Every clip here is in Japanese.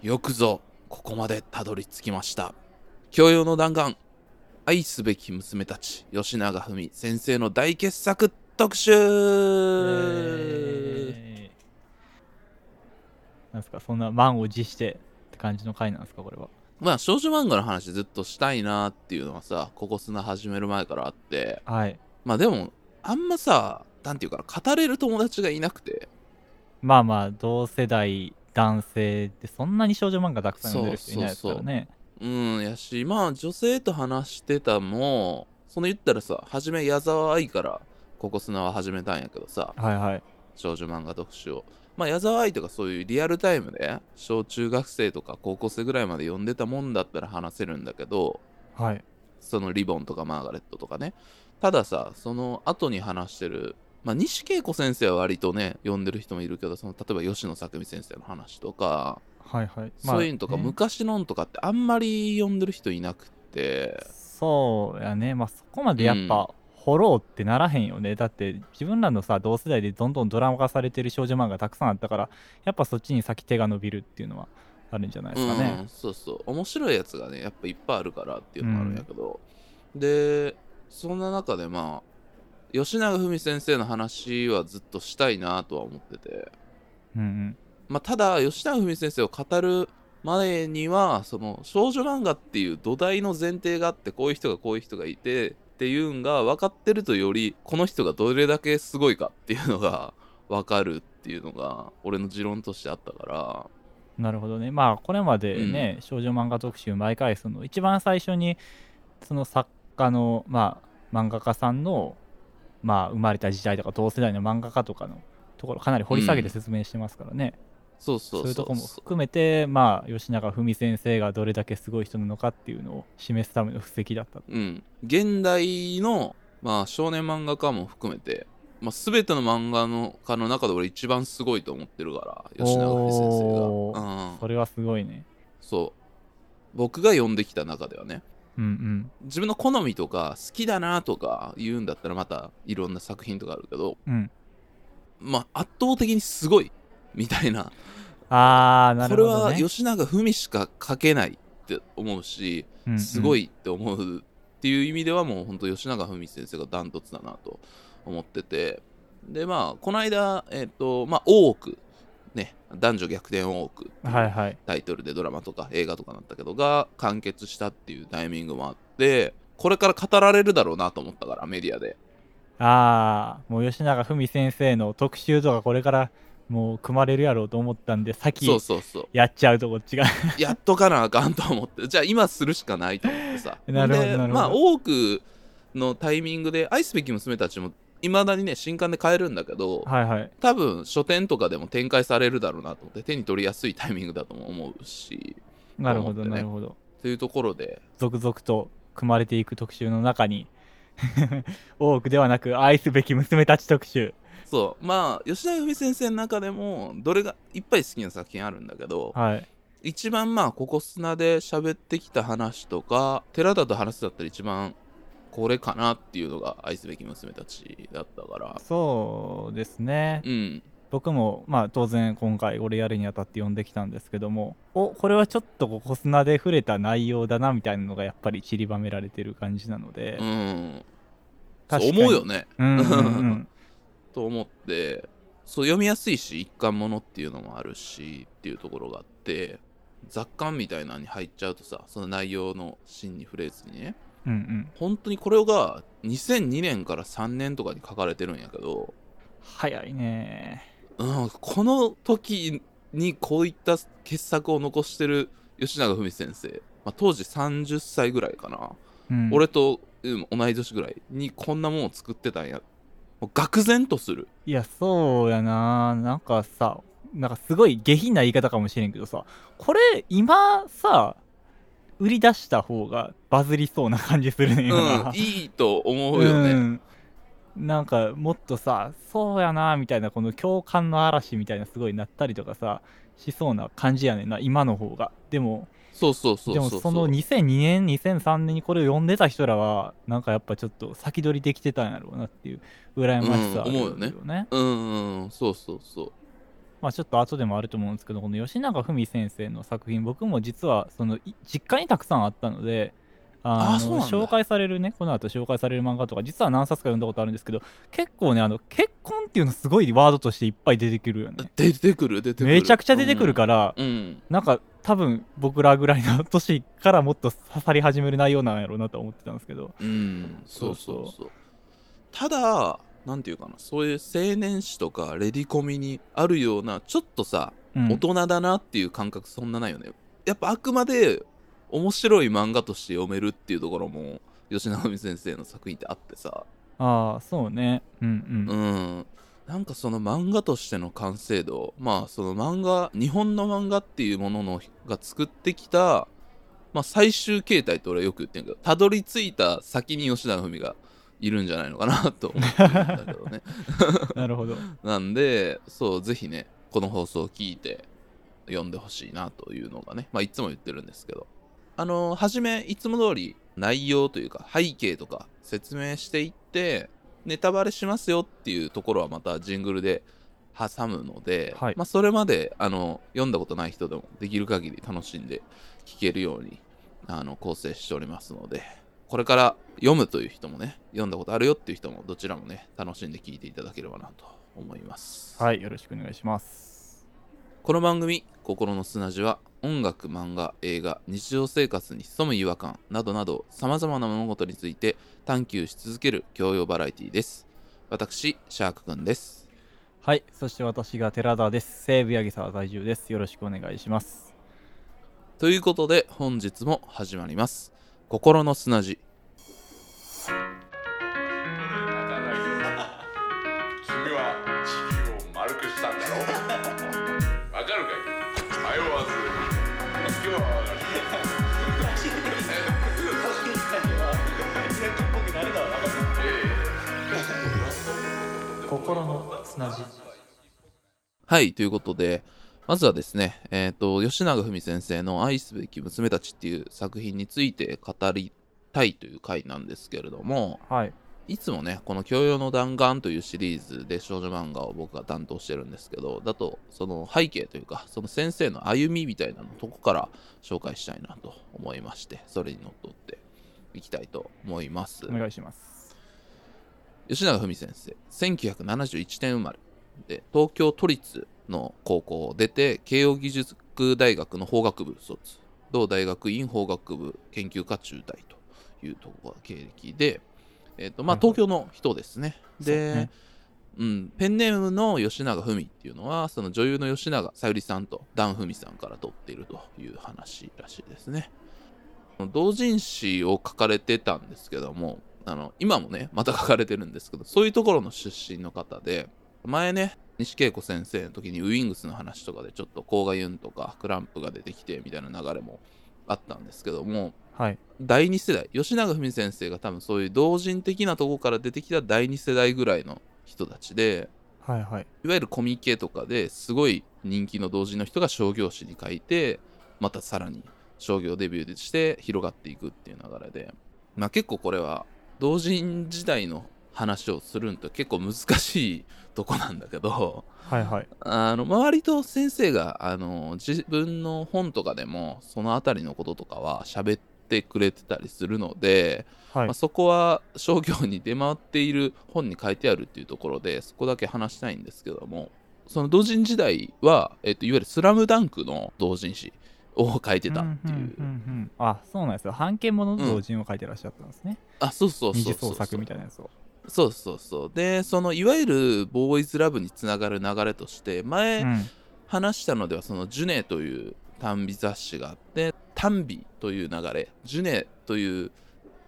よくぞここまでたどり着きました。教養の弾丸。愛すべき娘たち吉永文先生の大傑作特集、えー。なんですかそんな満を持してって感じの回なんですかこれは。まあ少女漫画の話ずっとしたいなっていうのはさここ砂始める前からあって。はい。まあでもあんまさなんていうかな語れる友達がいなくて。まあまあ同世代男性ってそんなに少女漫画たくさん読んでる人いないですからねうんやしまあ女性と話してたもその言ったらさ初め矢沢愛からここ砂は始めたんやけどさはいはい。少女漫画読書を。まあ矢沢愛とかそういうリアルタイムで小中学生とか高校生ぐらいまで読んでたもんだったら話せるんだけどはい。そのリボンとかマーガレットとかね。たださその後に話してるまあ西恵子先生は割とね読んでる人もいるけどその例えば吉野作美先生の話とか、はいはい。そういうのとかね。昔のんとかってあんまり読んでる人いなくて。そうやね。まあそこまでやっぱ、掘ろうってならへんよね。だって自分らのさ同世代でどんどんドラマ化されてる少女漫画たくさんあったからやっぱそっちに先手が伸びるっていうのはあるんじゃないですかね。うん、そうそう。面白いやつがねやっぱいっぱいあるからっていうのもあるんやけど、でそんな中でまあ吉永文先生の話はずっとしたいなとは思ってて。うんうん。まあ、ただ吉永文先生を語る前にはその少女漫画っていう土台の前提があってこういう人がこういう人がいてっていうんが分かってるとよりこの人がどれだけすごいかっていうのが分かるっていうのが俺の持論としてあったから。なるほどね。まあこれまでね、少女漫画特集毎回その一番最初にその作家のまあ漫画家さんのまあ生まれた時代とか同世代の漫画家とかのところかなり掘り下げて説明してますからね、そうそうそうそう。いうとこも含めてまあ吉永文先生がどれだけすごい人なのかっていうのを示すための布石だったうん、現代の、まあ、少年漫画家も含めて、まあ、全ての漫画の家の中で俺一番すごいと思ってるから吉永文先お生が、うん、それはすごいね。そう。僕が読んできた中ではねうんうん。自分の好みとか好きだなとか言うんだったらまたいろんな作品とかあるけどうん。まあ圧倒的にすごいみたいな。ああなこれはるほどね。吉永文しか書けないって思うしすごいいって思うっていう意味ではもう本当吉永文先生がダントツだなと思ってて。でまあこの間えっ、とまあ大奥ね男女逆転大奥っていうはいはい。タイトルでドラマとか映画とかなったけどが完結したっていうタイミングもあってこれから語られるだろうなと思ったからメディアで。ああもう吉永文先生の特集とかこれからもう組まれるやろうと思ったんで先そうそうそう。やっちゃうとこっちが。やっとかなあかんと思ってじゃあ今するしかないと思ってさ。なるほどでなるほど。まあ多くのタイミングで愛すべき娘たちもいまだにね新刊で買えるんだけどはいはい。多分書店とかでも展開されるだろうなと思って手に取りやすいタイミングだとも思うし。なるほどね。なるほど。というところで。続々と組まれていく特集の中に 多くではなく愛すべき娘たち特集。そう。まあ吉田文先生の中でもどれがいっぱい好きな作品あるんだけどはい。一番まあここ砂で喋ってきた話とか寺田と話すだったら一番これかなっていうのが愛すべき娘たちだったから。そうですね。うん。僕もまあ当然今回俺やるにあたって読んできたんですけどもおこれはちょっとここ砂で触れた内容だなみたいなのがやっぱり散りばめられてる感じなので、うん。そう思うよね。うんうんうん。と思ってそう読みやすいし一巻ものっていうのもあるしっていうところがあって雑感みたいなのに入っちゃうとさその内容の芯に触れずにねうんうん。本当にこれが2002年から3年とかに書かれてるんやけど、早いね。うん、この時にこういった傑作を残してる吉永文先生、まあ、当時30歳ぐらいかな、うん。俺と、うん同い年ぐらいにこんなものを作ってたんや。もう愕然とする。いやそうやな。なんかさなんかすごい下品な言い方かもしれんけどさ。これ今さ売り出した方がバズりそうな感じするね今。うん、いいと思うよね、うん。なんかもっとさそうやなみたいなこの共感の嵐みたいなすごいなったりとかさしそうな感じやねんな今の方が。でもそうそうそうでそう。もその2002年2003年にこれを読んでた人らはなんかやっぱちょっと先取りできてたんやろうなっていう羨ましさあるうん思うよねね。うんうんそうそうそうまあ、ちょっと後でもあると思うんですけどこの吉永文先生の作品僕も実はそのい実家にたくさんあったのであの紹介されるねこの後紹介される漫画とか実は何冊か読んだことあるんですけど結構ねあの結婚っていうのすごいワードとしていっぱい出てくるよね。出てくる出てくる。めちゃくちゃ出てくるから、うん、うんなんか多分僕らぐらいの年からもっと刺さり始める内容なんやろうなと思ってたんですけど。うん、そう。そうそう。ただなんていうかなそういう青年誌とかレディコミにあるようなちょっとさ、うん。大人だなっていう感覚そんなないよね。やっぱあくまで面白い漫画として読めるっていうところも吉永美先生の作品ってあってさ。ああそうね。うんううんん。なんかその漫画としての完成度まあその漫画日本の漫画っていうもののが作ってきたまあ最終形態って俺はよく言ってんけどたどり着いた先に吉永文がいるんじゃないのかなと思ってるんだけどね。なるほど。なんでそうぜひねこの放送を聞いて読んでほしいなというのがねまあいつも言ってるんですけど。あの初めいつも通り内容というか背景とか説明していってネタバレしますよっていうところはまたジングルで挟むので、はい。まあ、それまであの読んだことない人でもできる限り楽しんで聞けるようにあの構成しておりますのでこれから読むという人もね読んだことあるよっていう人もどちらもね楽しんで聞いていただければなと思います、はいよろしくお願いします。この番組「心の砂地」は音楽漫画映画日常生活に潜む違和感などなどさまざまな物事について探求し続ける教養バラエティです。私シャークくんです。はいそして私が寺田です。西武八木沢在住です。よろしくお願いします。ということで本日も始まります心の砂地。心の砂地 はい、ということで、まずはですね、えっ、と、吉永文先生の愛すべき娘たちっていう作品について語りたいという回なんですけれども、はいいつもね、この教養の弾丸というシリーズで少女漫画を僕が担当してるんですけど、だと、その背景というか、その先生の歩みみたいなのとこから紹介したいなと思いまして、それにのっとっていきたいと思います。お願いします吉永文先生1971年生まれで東京都立の高校を出て慶應義塾大学の法学部卒。同大学院法学部研究科中大というところが経歴で、えーとまあ、東京の人ですね、で、ね。うん、ペンネームの吉永文っていうのはその女優の吉永小百合さんとダン・フミさんから取っているという話らしいですね。同人誌を書かれてたんですけどもあの今もねまた書かれてるんですけどそういうところの出身の方で前ね西恵子先生の時にウイングスの話とかでちょっと甲賀ユンとかクランプが出てきてみたいな流れもあったんですけどもはい。第2世代吉永文先生が多分そういう同人的なとこから出てきた第2世代ぐらいの人たちではいはい。いわゆるコミケとかですごい人気の同人の人が商業誌に書いてまたさらに商業デビューして広がっていくっていう流れで、まあ、結構これは同人時代の話をするんと結構難しいとこなんだけどはいはい。あの周りと先生があの自分の本とかでもその辺りのこととかは喋ってくれてたりするので、はい。まあ、そこは商業に出回っている本に書いてあるっていうところでそこだけ話したいんですけどもその同人時代は、えっと、いわゆる「スラムダンクの同人誌を書いてたっていう、んんうんうんあそうなんですよ。半径ものの同人を書いてらっしゃったんですね、あそうそう二そうそう。次創作みたいなやつをそうそうそう。でそのいわゆるボーイズラブにつながる流れとして前、うん。話したのではそのジュネという短美雑誌があって短美という流れジュネという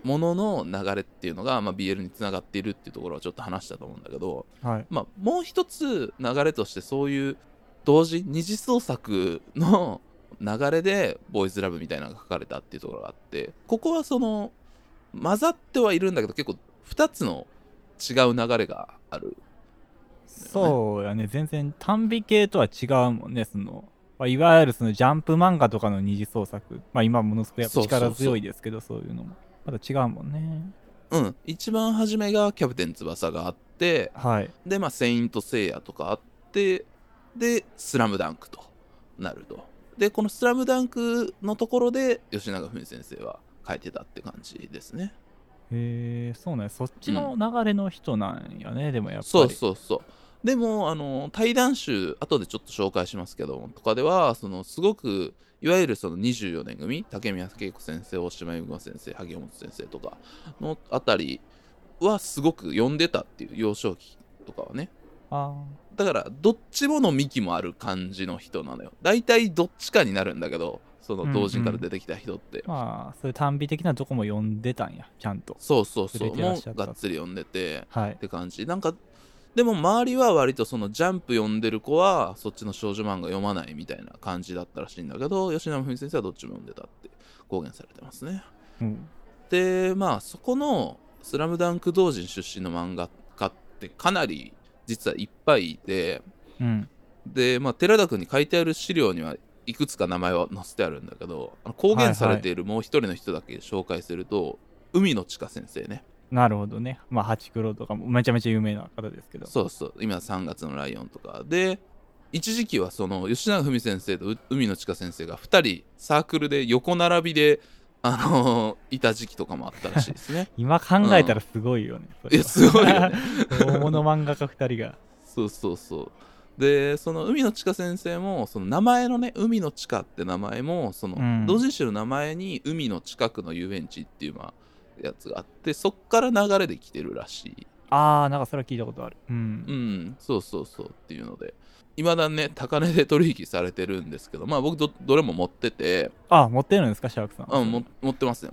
ものの流れっていうのが、まあ、BL につながっているっていうところはちょっと話したと思うんだけど、はい。まあ、もう一つ流れとしてそういう同時二次創作の流れでボーイズラブみたいなのが書かれたっていうところがあってここはその混ざってはいるんだけど結構2つの違う流れがある。そうやね。全然短美系とは違うもんねその、まあ、いわゆるそのジャンプ漫画とかの二次創作。まあ今ものすごくやっぱそうそうそう力強いですけどそういうのも。また違うもんね。うん。一番初めがキャプテン翼があってはい。でまあ「セイント・セイヤ」とかあってで「スラムダンクとなると。でこの「スラムダンクのところで吉永文先生は書いてたって感じですねへえそうなんやそっちの流れの人なんやね、でもやっぱり。そうそうそう。でもあの対談集後でちょっと紹介しますけどとかではそのすごくいわゆるその24年組竹宮恵子先生大島由馬先生萩本先生とかのあたりはすごく読んでたっていう幼少期とかはね。あだからどっちもの幹もある感じの人なのよ。大体どっちかになるんだけどその同人から出てきた人って、ーまあそういう短美的なとこも読んでたんやちゃんと。そうそうそう。もうがっつり読んでてはい。って感じ。なんかでも周りは割とそのジャンプ読んでる子はそっちの少女漫画読まないみたいな感じだったらしいんだけど吉永文先生はどっちも読んでたって公言されてますね。うん。でまあそこの「スラムダンク同人出身の漫画家ってかなり実はいっぱいいてうん。でまあ寺田君に書いてある資料にはいくつか名前は載せてあるんだけど公言されているもう一人の人だけ紹介すると、海野千佳先生ね。なるほどね。まあハチクロとかもめちゃめちゃ有名な方ですけど。そうそう。今3月のライオンとか。で一時期はその吉永文先生とう海野千佳先生が2人サークルで横並びであのーいた時期とかもあったらしいですね。今考えたらすごいよね、それは。いやすごいよね。大物漫画家2人が。そうそうそうでその海野千佳先生もその名前のね海野千佳って名前もその、うん。同人誌の名前に海の近くの遊園地っていうまあやつがあってそっから流れで来てるらしい。ああなんかそれは聞いたことある。うん。うんそうそうそうっていうので。いまだね高値で取引されてるんですけどまあ僕どどれも持ってて。あ持ってるんですかシャークさん。うんも持ってますね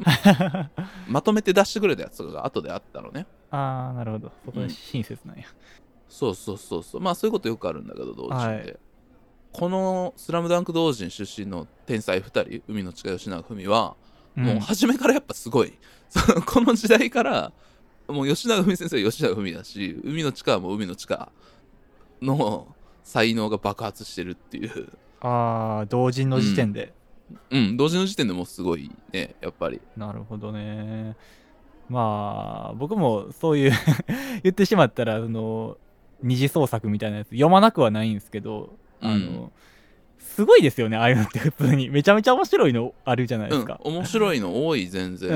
まとめて出してくれたやつとかが後であったのね。ああなるほど。そこでうん。親切なんや、そうそうそうそう。まあそういうことよくあるんだけど同人で、はい。この「スラムダンク同人出身の天才2人海野近吉永文は、うん。もう初めからやっぱすごい。そのこの時代からもう吉永文先生は吉永文だし海野近はもう海野近の才能が爆発してるっていう。ああ同人の時点で、うん。同時の時点でもうすごいねやっぱり。なるほどね。まあ僕もそういう 言ってしまったらその二次創作みたいなやつ読まなくはないんですけどあの、うん。すごいですよねああいうのって普通に。めちゃめちゃ面白いのあるじゃないでうんすか、面白いの多い全然。う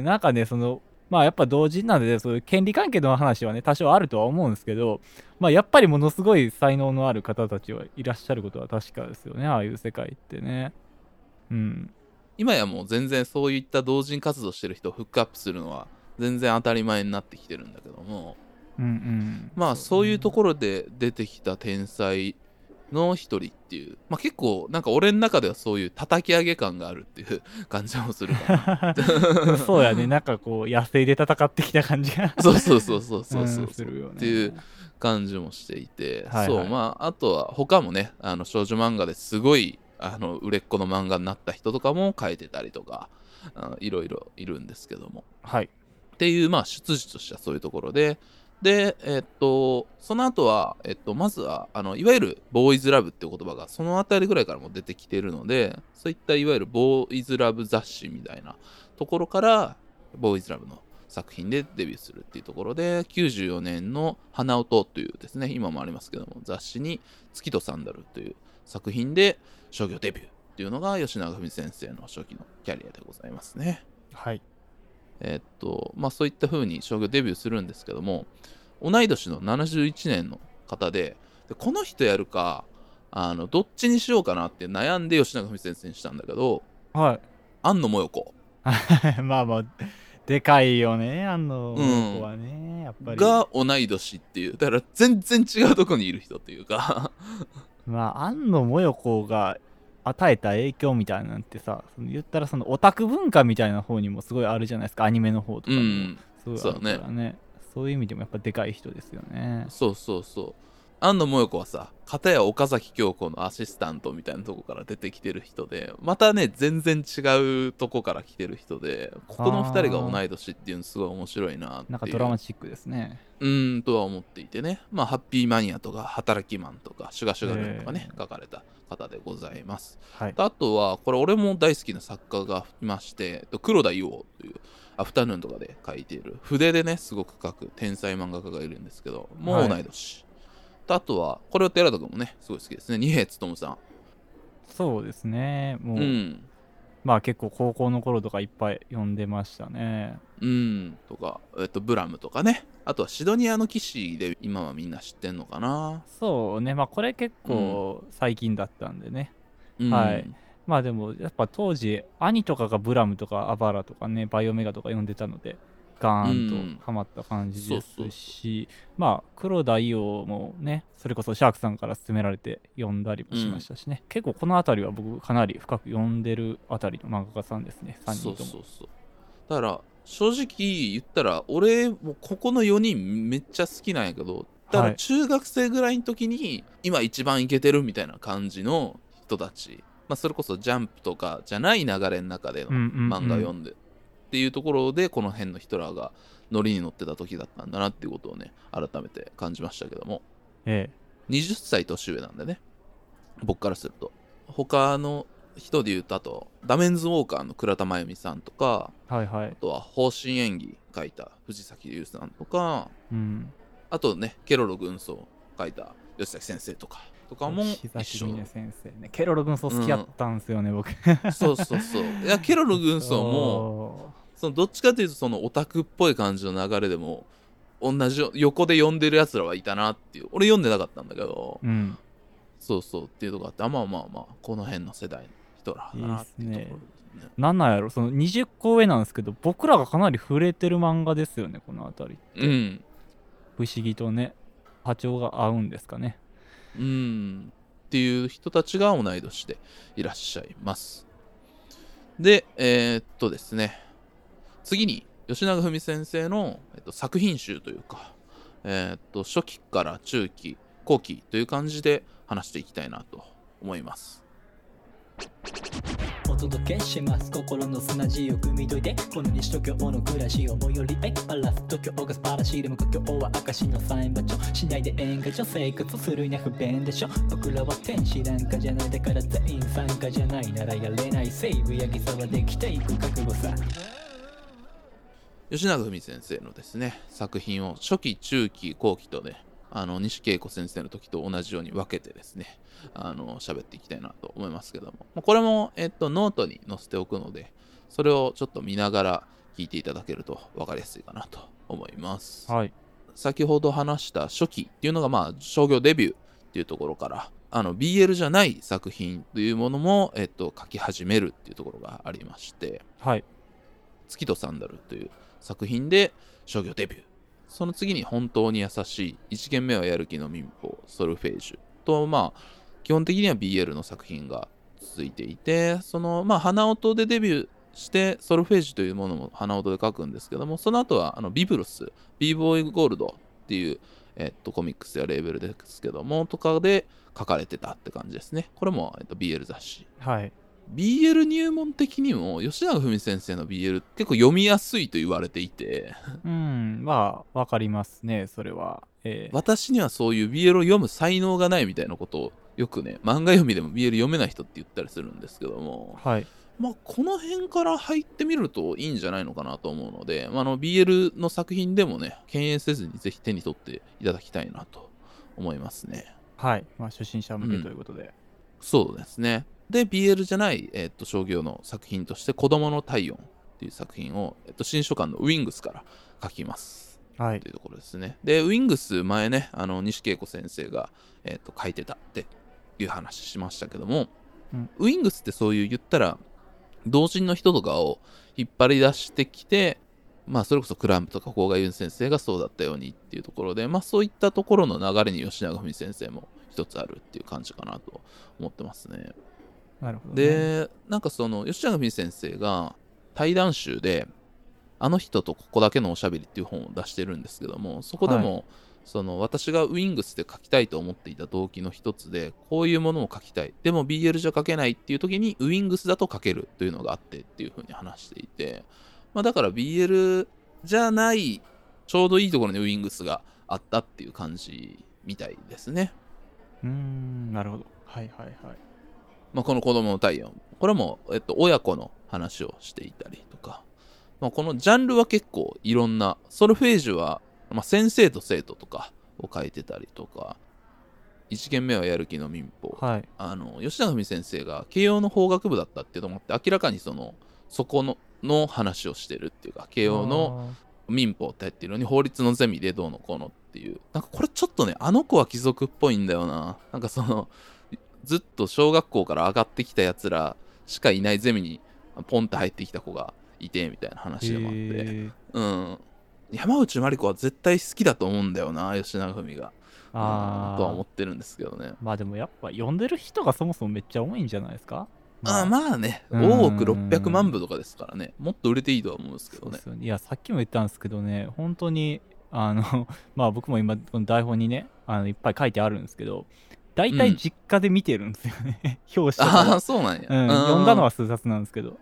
ん。なんかねそのまあやっぱ同人なんでそういう権利関係の話はね多少あるとは思うんですけどまあやっぱりものすごい才能のある方たちはいらっしゃることは確かですよねああいう世界ってね。うん。今やもう全然そういった同人活動してる人をフックアップするのは全然当たり前になってきてるんだけどもうんうん。まあそう。いうところで出てきた天才の一人っていう、まあ、結構なんか俺の中ではそういう叩き上げ感があるっていう感じもするかな。そうやね。なんかこう野生で戦ってきた感じが。そうそうそうそうそうそう、んするよね。っていう感じもしていて、はいはい。そうまああとは他もねあの少女漫画ですごいあの売れっ子の漫画になった人とかも書いてたりとかあいろいろいるんですけども。はい。っていう、まあ、出自としてはそういうところで、で、えっと、その後は、えっと、まずは、あの、いわゆるボーイズラブっていう言葉が、そのあたりぐらいからも出てきているので、そういったいわゆるボーイズラブ雑誌みたいなところから、ボーイズラブの作品でデビューするっていうところで、94年の花音というですね、今もありますけども、雑誌に月とサンダルという作品で商業デビューっていうのが吉永文先生の初期のキャリアでございますね。はいえっと、まあそういった風に商業デビューするんですけども、同い年の71年の方で、でこの人やるか、あの、どっちにしようかなって悩んで吉永文先生にしたんだけど、はい。庵野もよこまあまあでかいよねあのうん子はねやっぱり。が同い年っていう、だから全然違うとこにいる人っていうか、まあ庵野もよこが与えた影響みたいなんてさその言ったらそのオタク文化みたいな方にもすごいあるじゃないですか。アニメの方とかも。うん、すごいあるからね。そういう意味でもやっぱでかい人ですよね。そうそうそう。庵野もよこはさ、片や岡崎京子のアシスタントみたいなとこから出てきてる人で、またね、全然違うとこから来てる人で、ここの二人が同い年っていうのすごい面白いなっていう。なんかドラマチックですねうーんとは思っていてね。まあ、ハッピーマニアとか、働きマンとか、シュガシュガルとかね、書かれた方でございます。はいあとは、これ俺も大好きな作家がいまして、えっと黒田伊王という、アフタヌーンとかで書いている、筆でね、すごく書く天才漫画家がいるんですけど、もう同い年。とあとはこれは寺田君もねすごい好きですね。二平勉さん。そうですね。もう、うん。まあ結構高校の頃とかいっぱい読んでましたね。うん。とか、えっと、ブラムとかね。あとはシドニアの騎士で今はみんな知ってんのかな、そうね。まあこれ結構最近だったんでね、うん、はい。まあでもやっぱ当時兄とかがブラムとかアバラとかねバイオメガとか読んでたのでガーンとハマった感じですし、まあ黒田伊代もねそれこそシャークさんから勧められて読んだりもしましたしね、結構この辺りは僕かなり深く読んでるあたりの漫画家さんです。ね3人とも。そうそうそうだから正直言ったら俺もうここの4人めっちゃ好きなんやけどだからはい中学生ぐらいの時に今一番イケてるみたいな感じの人たち、まあ、それこそジャンプとかじゃない流れの中でのうんうんうん。漫画読んでっていうところでこの辺の人らがノリに乗ってた時だったんだなっていうことをね改めて感じましたけども。え20歳年上なんでね。僕からすると他の人で言うとあとダメンズウォーカーの倉田真由美さんとかえはいはい。あとは方針演技書いた藤崎優さんとかうん。あとねケロロ軍曹書いた吉崎先生とかとかも石一緒先生ね。ケロロ軍曹好きやったんですよね、僕。そうそうそう。いやケロロ軍曹もそのどっちかというとそのオタクっぽい感じの流れでも同じよ横で読んでるやつらはいたなっていう。俺読んでなかったんだけどうん。そうそうっていうとこがあってあまあまあまあこの辺の世代の人らだなっていうところですね。なんなんやろその20個上なんですけど僕らがかなり触れてる漫画ですよねこの辺りうん。不思議とね波長が合うんですかね。うん。っていう人たちが同い年でいらっしゃいます。で、えーっとですね、次に吉永文先生の、えっと、作品集というか、えーっと初期から中期、後期という感じで話していきたいなと思います。お届けします。心の砂地を汲み解いてこの西東京の暮らしを最寄りへバラス東京が素晴らしいでも故郷は証のサイン場所しないで演歌所生活するには不便でしょ。僕らは天使なんかじゃないだから全員参加じゃないならやれない西武八木沢できていく覚悟さ。吉永文先生のですね、作品を初期、中期、後期とね、あの西恵子先生の時と同じように分けてですね、あの喋っていきたいなと思いますけども、まあこれも、えっと、ノートに載せておくので、それをちょっと見ながら聞いていただけると分かりやすいかなと思います。はい。先ほど話した初期っていうのが、まあ、商業デビューっていうところから、あの BL じゃない作品というものも、えっと、書き始めるっていうところがありまして、はい。月とサンダルという作品で商業デビュー。その次に本当に優しい、1件目はやる気の民法、ソルフェージュと、まあ、基本的には BL の作品が続いていて、その、まあ、花音でデビューして、ソルフェージュというものも花音で描くんですけども、その後は、あの、ビブロス、 BE-BOY GOLD っていう、えっと、コミックスやレーベルですけども、とかで描かれてたって感じですね。これも、えっと、BL 雑誌。はい BL 入門的にもよしながふみ先生の BL 結構読みやすいと言われていて。うんまあわかりますねそれは。えー私にはそういう BL を読む才能がないみたいなことをよくね漫画読みでも BL 読めない人って言ったりするんですけども。はい。まあこの辺から入ってみるといいんじゃないのかなと思うので、まあ、あの BL の作品でもね敬遠せずにぜひ手に取っていただきたいなと思いますね。はい。まあ初心者向けということで、そうですね。で、BL じゃない、えっと商業の作品として、子供の体温っていう作品を、えっと新書館のウィングスから書きます。はいというところですね。で、ウィングス前ね、あの西恵子先生が、えっと書いてたっていう話しましたけども、うんウィングスってそういう言ったら、同人の人とかを引っ張り出してきて、まあそれこそクランプとか甲賀ユン先生がそうだったようにっていうところで、まあそういったところの流れに吉永文先生も一つあるっていう感じかなと思ってますね。なるほど、ね、で、なんかその吉永文先生が対談集で、あの人とここだけのおしゃべりっていう本を出してるんですけども、そこでも、その私がウィングスで書きたいと思っていた動機の一つで、こういうものを書きたい。でも BL じゃ書けないっていう時にウィングスだと書けるというのがあってっていうふうに話していて、まあだから BL じゃない、ちょうどいいところにウィングスがあったっていう感じみたいですね。うーんなるほど。はいはいはいまあ、この子供の体温。これも、えっと、親子の話をしていたりとか、まあ、このジャンルは結構いろんな、ソルフェージュは、まあ、先生と生徒とかを書いてたりとか、1件目はやる気の民法、はい。あの吉永文先生が慶応の法学部だったっていうのもあって明らかにそのそこのの話をしてるっていうか慶応の民法って入ってるのに法律のゼミでどうのこうのっていう。なんかこれちょっとねあの子は貴族っぽいんだよな。なんかそのずっと小学校から上がってきたやつらしかいないゼミにポンって入ってきた子がいてみたいな話でもあって、うん。山内まり子は絶対好きだと思うんだよな吉永文が。あうんとは思ーってるんですけどね。まあでもやっぱ読んでる人がそもそもめっちゃ多いんじゃないですか？あ。まあね。うん。多く600万部とかですからね。もっと売れていいとは思うんですけどね。ね。いやさっきも言ったんですけどね。本当にあの まあ僕も今この台本にねあのいっぱい書いてあるんですけど大体うん。実家で見てるんですよね、表紙とか。ああは、そうなんや、うん、うん。読んだのは数冊なんですけど。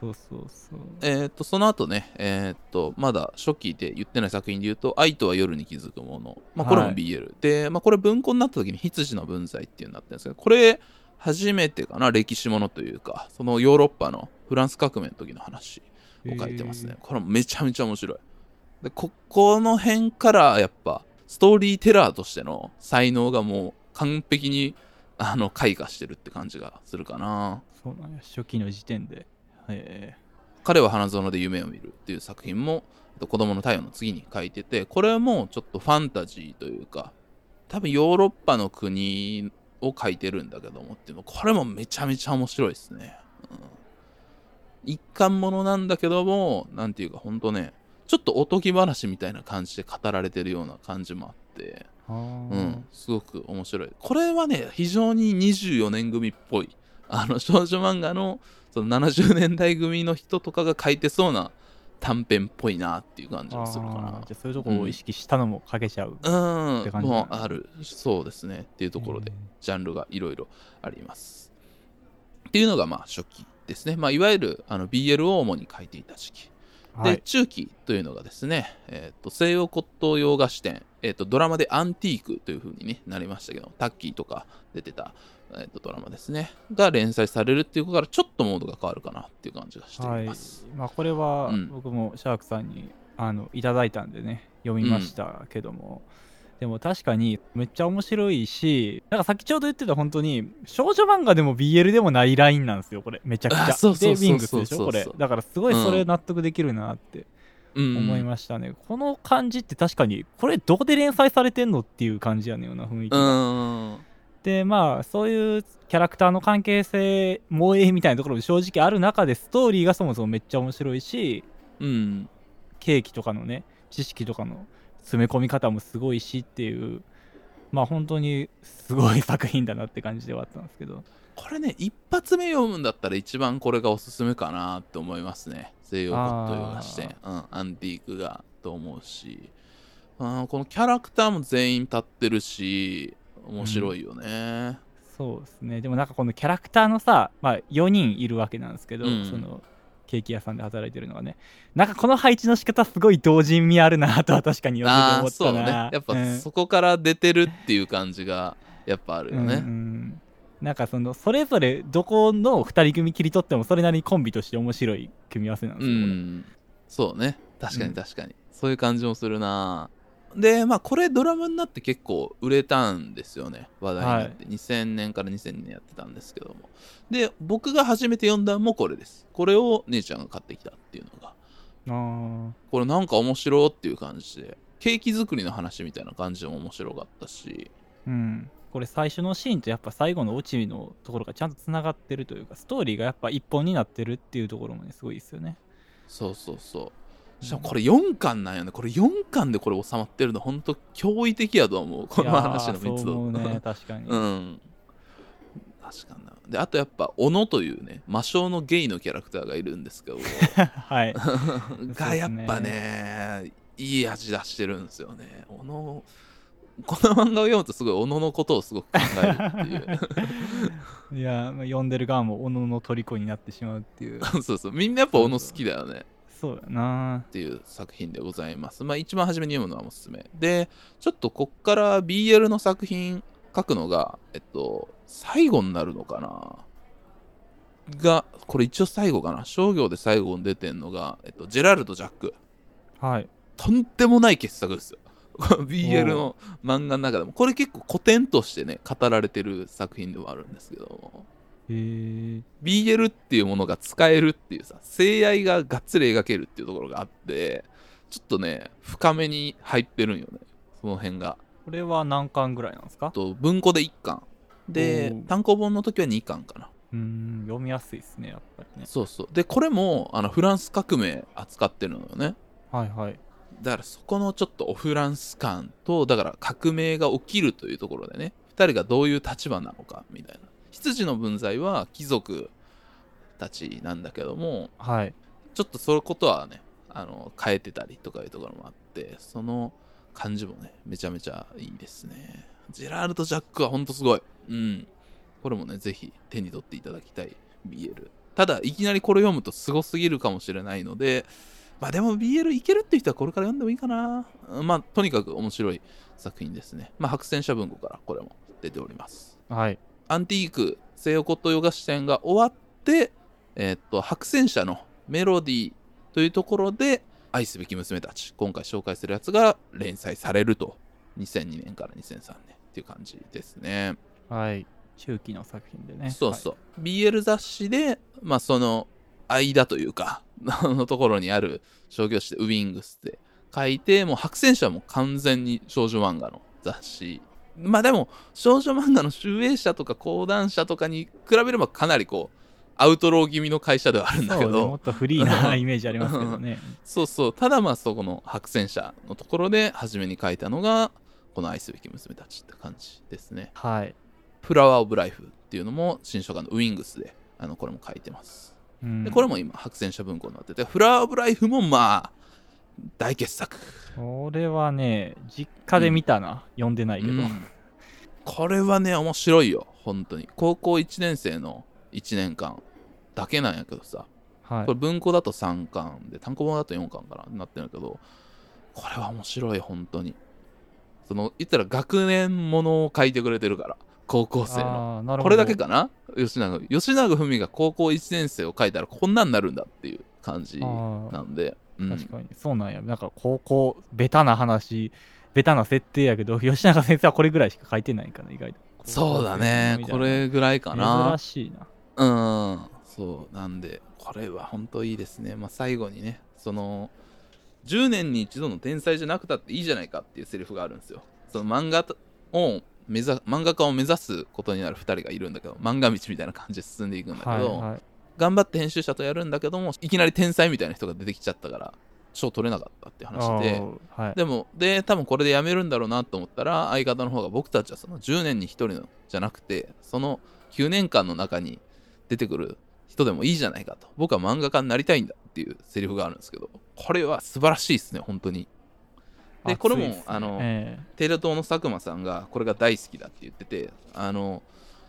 そうそうそう。えーっとその後ねえーっとまだ初期で言ってない作品で言うと「愛とは夜に気づくもの」まあ、これもはい BL、で、まあ、これ文庫になった時に羊の文在っていうのになってるんですけどこれ初めてかな歴史ものというかそのヨーロッパのフランス革命の時の話。を書いてますね。これもめちゃめちゃ面白い。で、ここの辺からやっぱストーリーテラーとしての才能がもう完璧にあの開花してるって感じがするかな。そうなんや。初期の時点で。へ彼は花園で夢を見るっていう作品もえっと子供の太陽の次に書いててこれもちょっとファンタジーというか多分ヨーロッパの国を書いてるんだけどもっていうのこれもめちゃめちゃ面白いですね、うん。一巻ものなんだけどもなんていうかほんとねちょっとおとぎ話みたいな感じで語られてるような感じもあってうん、すごく面白い。これはね、非常に24年組っぽい。あの、少女漫画の、その70年代組の人とかが書いてそうな短編っぽいなっていう感じがするかあなーじゃあそういうところを意識したのも書けちゃう、うんって、感じもうある。そうですね。っていうところでジャンルがいろいろあります。っていうのが、まあ、初期ですね。まあ、いわゆる、あの、BL を主に書いていた時期。で、はい。中期というのがですね、えっ、と、西洋骨董洋菓子店、えっ、と、ドラマでアンティークという風に、ね、なりましたけど、タッキーとか出てた、えっ、と、ドラマですね、が連載されるっていうことから、ちょっとモードが変わるかなっていう感じがしていはい。ます。まあ、これはうん。僕もシャークさんにあのいただいたんでね読みましたけども、でも確かにめっちゃ面白いしなんかさっきちょうど言ってた本当に少女漫画でも BL でもないラインなんですよこれ。めちゃくちゃ。あそうそうそうそうでウィングスでしょこれ。だからすごいそれ納得できるなってうん。思いましたね、この感じって確かにこれどこで連載されてんのっていう感じやねんような雰囲気。でまあそういうキャラクターの関係性萌えみたいなところも正直ある中でストーリーがそもそもめっちゃ面白いしうん。ケーキとかのね知識とかの詰め込み方もすごいしっていうまあ本当にすごい作品だなって感じではあったんですけど。これね、一発目読むんだったら一番これがおすすめかなって思いますね。西洋骨董洋菓子店、うん、アンティークがと思うし、うん、このキャラクターも全員立ってるし、面白いよね。そうですね。でもなんかこのキャラクターのさ、まあ、4人いるわけなんですけど、うん。そのケーキ屋さんで働いてるのがねなんかこの配置の仕方すごい同人味あるなとは確かに思ったなそうね。やっぱうんそこから出てるっていう感じが、やっぱあるよね。うんうんなんかそのそれぞれどこの2人組切り取ってもそれなりにコンビとして面白い組み合わせなんでうすよ、これん。そうね。確かうんに確かに。そういう感じもするな。で、まあ、これドラマになって結構売れたんですよね。話題になって。2000年から2002年やってたんですけども。で、僕が初めて読んだのもこれです。これを姉ちゃんが買ってきたっていうのが。あこれなんか面白っていう感じで。ケーキ作りの話みたいな感じでも面白かったし。ーうんこれ最初のシーンとやっぱ最後のオチのところがちゃんとつながってるというかストーリーがやっぱ一本になってるっていうところもねすごいですよねそうそうそう。しかもこれ4巻なんよね。これ4巻でこれ収まってるの本当驚異的やと思う。この話の密度。ね 確かに、うん。確かにな。で、あとやっぱ、小野というね、魔性のゲイのキャラクターがいるんですけど、はい がやっぱね、いい味出してるんですよね。小野、この漫画を読むとすごい小野のことをすごく考えるっていう。いやまあ読んでる側もおのの虜になってしまうっていうそうそう。みんなやっぱ小野好きだよね。そうやなっていう作品でございます。まあ一番初めに読むのはおすすめ。で、ちょっとこっから BL の作品書くのが、えっと、最後になるのかなが、これ一応最後かな。商業で最後に出てんのが、えっと、ジェラルド・ジャック。はいとんでもない傑作ですよ。BL の漫画の中でもこれ結構古典としてね語られてる作品ではあるんですけどへえ BL っていうものが使えるっていうさ性愛ががっつり描けるっていうところがあってちょっとね深めに入ってるんよね。その辺が。これは何巻ぐらいなんですか？と文庫で1巻。で単行本の時は2巻かな。うーん読みやすいですねやっぱりね。そうそう。でこれもあのフランス革命扱ってるのよね。はいはい。だからそこのちょっとオフランス感とだから革命が起きるというところでね2人がどういう立場なのかみたいな羊の分際は貴族たちなんだけどもはい。ちょっとそういうことはねあの変えてたりとかいうところもあってその感じもねめちゃめちゃいいですね。ジェラールド・ジャックはほんとすごい。うん。これもねぜひ手に取っていただきたい。BL ただいきなりこれ読むとすごすぎるかもしれないのでまあでも BL いけるって人はこれから読んでもいいかな。うんまあとにかく面白い作品ですね。まあ白戦車文庫からこれも出ております。はいアンティーク西洋骨董洋菓子展が終わって、えーっと白戦車のメロディーというところで愛すべき娘たち今回紹介するやつが連載されると。2002年から2003年っていう感じですね。はい。中期の作品でね。そうそう、BL 雑誌でまあその間というか のところにある商業誌でウィングスで書いてもう白戦車はもう完全に少女漫画の雑誌まあでも少女漫画の集英社とか講談社とかに比べればかなりこうアウトロー気味の会社ではあるんだけそうねもどっとフリーな イメージありますけどね。そうそう。ただまあそこの白戦車のところで初めに書いたのがこの愛すべき娘たちって感じですね。はい。フラワー・オブ・ライフっていうのも新書家のウィングスであのこれも書いてます。うん。でこれも今白戦車文庫になっててフラワー・オブ・ライフもまあ大傑作。これはね実家で見たな、読ん。でないけど、うん。これはね面白いよ。本当に。高校1年生の1年間だけなんやけどさ。はい。これ文庫だと3巻で単行本だと4巻かななってるけど。これは面白い本当に。その言ったら学年ものを書いてくれてるから高校生の。これだけかな？吉永吉永文が高校1年生を書いたらこんなんなるんだっていう感じなんで、うん。確かに。そうなんや。なんか高校ベタな話ベタな設定やけど 吉永先生はこれぐらいしか書いてないかな意外と。そうだね。これぐらいかな。珍しいな。うん。そうなんでこれは本当いいですね。まあ最後にねその10年に一度の天才じゃなくたっていいじゃないかっていうセリフがあるんですよ。その漫画を目指漫画家を目指すことになる2人がいるんだけど漫画道みたいな感じで進んでいくんだけど、はいはい頑張って編集者とやるんだけどもいきなり天才みたいな人が出てきちゃったから賞取れなかったって話で。はい。でもで多分これでやめるんだろうなと思ったら相方の方が僕たちはその10年に1人のじゃなくてその9年間の中に出てくる人でもいいじゃないかと。僕は漫画家になりたいんだっていうセリフがあるんですけどこれは素晴らしいですね本当に。でこれもね。あのえテイラ島の佐久間さんがこれが大好きだって言っててあの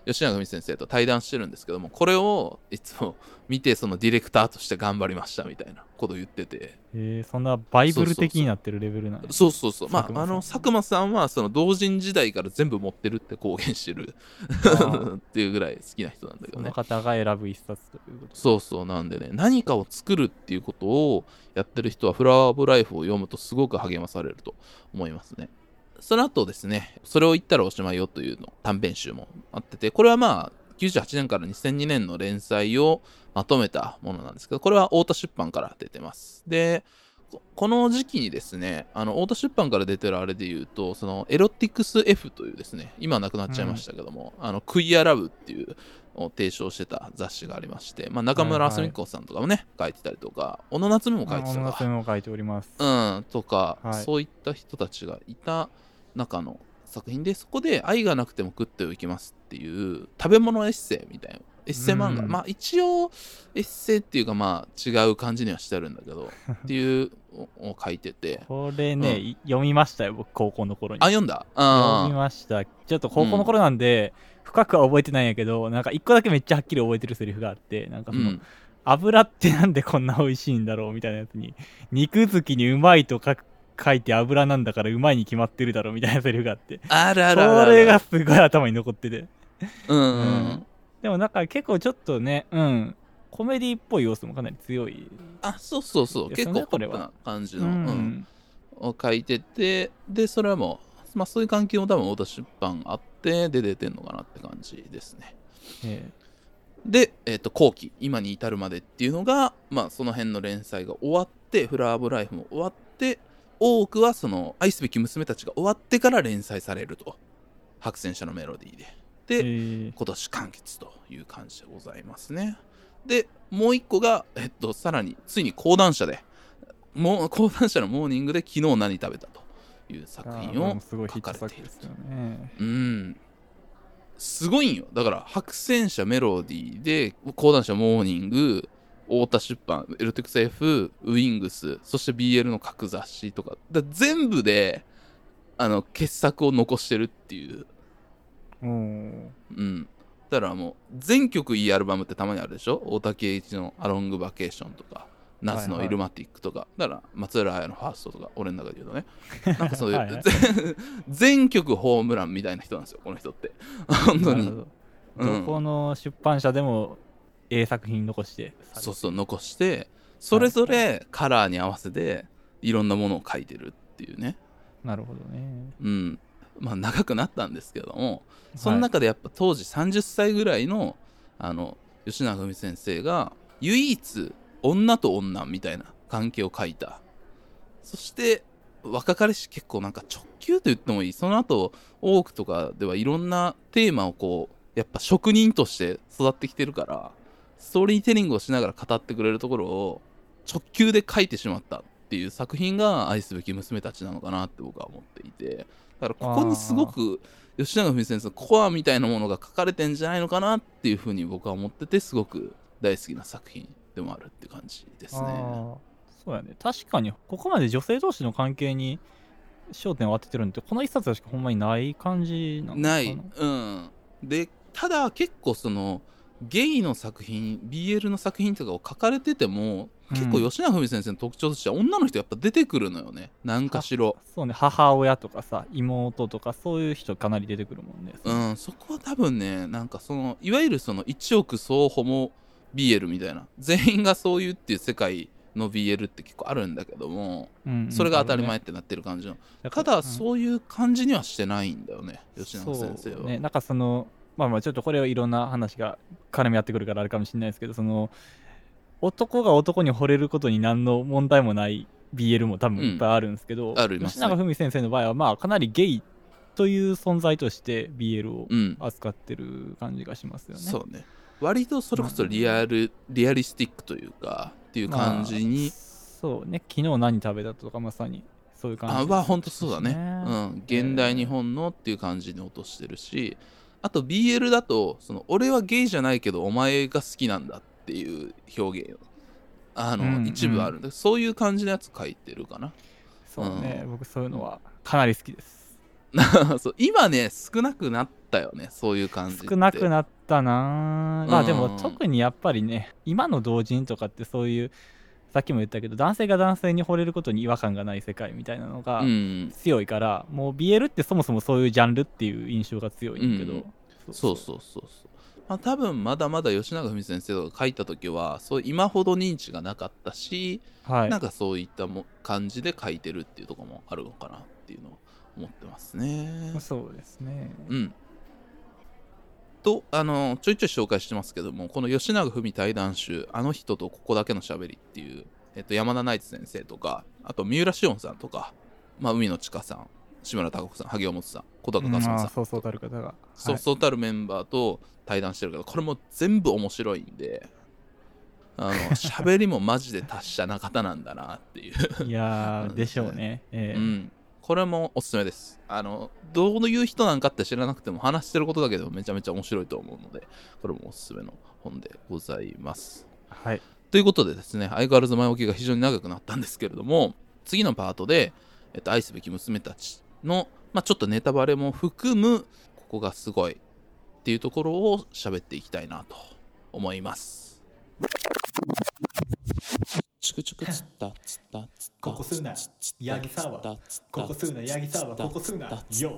吉永美先生と対談してるんですけどもこれをいつも見てそのディレクターとして頑張りましたみたいなことを言ってて。ええーそんなバイブル的になってるレベルなんやそうそうそう。まああの佐久間さんはその同人時代から全部持ってるって公言してるー。っていうぐらい好きな人なんだけそのどね方が選ぶ一冊ということそうそうなんでね。何かを作るっていうことをやってる人はフラワー・オブ・ライフを読むとすごく励まされると思いますねその後ですねそれを言ったらおしまいよというの短編集もあっててこれはまあ98年から2002年の連載をまとめたものなんですけどこれは太田出版から出てます。でここの時期にですねあの太田出版から出てるあれで言うとそのエロティクス F というですね今なくなっちゃいましたけども、あのクイアラブっていうを提唱してた雑誌がありまして、まあ、中村はいはい澄子さんとかもね、書いてたりとか小野夏美も書いてあ音楽たかも書いております。うんとか、はい。そういった人たちがいた中の作品でそこで「愛がなくても食っていきます」っていう食べ物エッセイみたいな。エッセイ漫画、うん。まあ一応エッセイっていうかまあ違う感じにはしてあるんだけど っていうのを書いてて。これね、うん。い読みましたよ僕高校の頃に。あ読んだ。読みあました。ちょっと高校の頃なんで、深くは覚えてないんやけどなんか一個だけめっちゃはっきり覚えてるセリフがあってなんかその、うん。油ってなんでこんな美味しいんだろうみたいなやつに肉好きにうまいとか書いて油なんだからうまいに決まってるだろうみたいなセリフがあって。あるあるあるあそるれがすごい頭に残ってて。うんうん、うん。でもなんか結構ちょっとねうん。コメディっぽい要素もかなり強い。あそうそうそう。ね結構ポップな感じの、ううん。を書いててでそれはもう、まあ、そういう関係も多分太田出版あってで出てんのかなって感じですね。えで、えっと後期。今に至るまでっていうのが、まあ、その辺の連載が終わってフラワーオブライフも終わって多くはその愛すべき娘たちが終わってから連載されると。白戦車のメロディーで。えで、え。今年完結という感じでございますね。でもう一個が、えっと、さらについに講談社でもう講談社のモーニングで昨日何食べたという作品を書かれている作ですよね。うん。すごいんよ。だから白戦車メロディーで講談社モーニング太田出版エルテックス F ウィングスそして BL の各雑誌とか。だ全部であの傑作を残してるっていう。おーうん。だからもう全曲いいアルバムってたまにあるでしょ？大竹栄一の「アロングバケーション」とか夏のイルマティックとか、だから松浦綾のファーストとか俺の中で言うとね。なんかそういうはいはい。全全曲ホームランみたいな人なんですよこの人って。本当に。どこの出版社でもええ作品残してそうそう残してそれぞれカラーに合わせていろんなものを書いてるっていうね。なるほどね。うん。まあ長くなったんですけどもその中でやっぱ当時30歳ぐらいのあの吉永文先生が唯一女と女みたいな関係を書いた。そして若かりし結構なんか直球と言ってもいい。その後多くとかではいろんなテーマをこうやっぱ職人として育ってきてるからストーリーテリングをしながら語ってくれるところを直球で書いてしまったっていう作品が愛すべき娘たちなのかなって僕は思っていて。だからここにすごく吉永文先生のコアみたいなものが書かれてんじゃないのかなっていうふうに僕は思っててすごく大好きな作品でもあるって感じですあね。ーそうやね。確かにここまで女性同士の関係に焦点を当ててるのってこの一冊しかほんまにない感じなのかな。ない、うん、でただ結構そのゲイの作品 BL の作品とかを書かれてても結構うん吉永文先生の特徴としては女の人やっぱ出てくるのよね。何かしろ。そうね。母親とかさ妹とかそういう人かなり出てくるもんね。うん、そこは多分ねなんかそのいわゆるその1億総ホモ BL みたいな。全員がそういうっていう世界の BL って結構あるんだけどもうんそれが当たり前ってなってる感じの、ただうん。そういう感じにはしてないんだよね吉永先生は、そうね。なんかそのまあまあちょっとこれはいろんな話が絡み合ってくるからあれかもしれないですけどその男が男に惚れることに何の問題もない BL も多分いっぱいあるんですけど、ん。ありますね。吉永文先生の場合はまあかなりゲイという存在として BL をうん。扱ってる感じがしますよね。そうね。割とそれこそリアル、リアリスティックというかっていう感じにまあ、そうね。昨日何食べたとかまさにそういう感じあは本当そうだね。ですうん、現代日本のっていう感じに落としてるしあと BL だとその俺はゲイじゃないけどお前が好きなんだっていう表現あの、うん一部あるんでそういう感じのやつ書いてるかな。そうね、うん。僕そういうのはかなり好きです。そう今ね少なくなったよね。そういう感じ少なくなったなまあでもうん特にやっぱりね今の同人とかってそういうさっきも言ったけど男性が男性に惚れることに違和感がない世界みたいなのがうん。強いから、もう BL ってそもそもそういうジャンルっていう印象が強いんだけど、うん。そうそう。そうそうまあ多分まだまだ吉永文先生が書いた時はそう今ほど認知がなかったし、はい。なんかそういったも感じで書いてるっていうところもあるのかなっていうのを思ってますね。そうですね。うん。とあのちょいちょい紹介してますけどもこの吉永文対談集「あの人とここだけのしゃべり」っていう、えっと、山田ナイツ先生とかあと三浦紫音さんとか、まあ、海野千佳さん志村貴子さん萩尾本さん小高和うんさん、そうそうたる方が、そうはい。そうたるメンバーと対談してるけどこれも全部面白いんであの喋りもマジで達者な方なんだなっていう。いやーでしょうね、ええ。うん、これもおすすめです。あのどういう人なんかって知らなくても話してることだけでもめちゃめちゃ面白いと思うのでこれもおすすめの本でございます。はい。ということでですね相変わらず前置きが非常に長くなったんですけれども次のパートで、えっと、愛すべき娘たちの、まあ、ちょっとネタバレも含むここがすごいっていうところを喋っていきたいなと思いますチクチクつったつったつったここすんな。つったヤギサワつったつったここすんな。ヤギサワここすんな。つったつよ。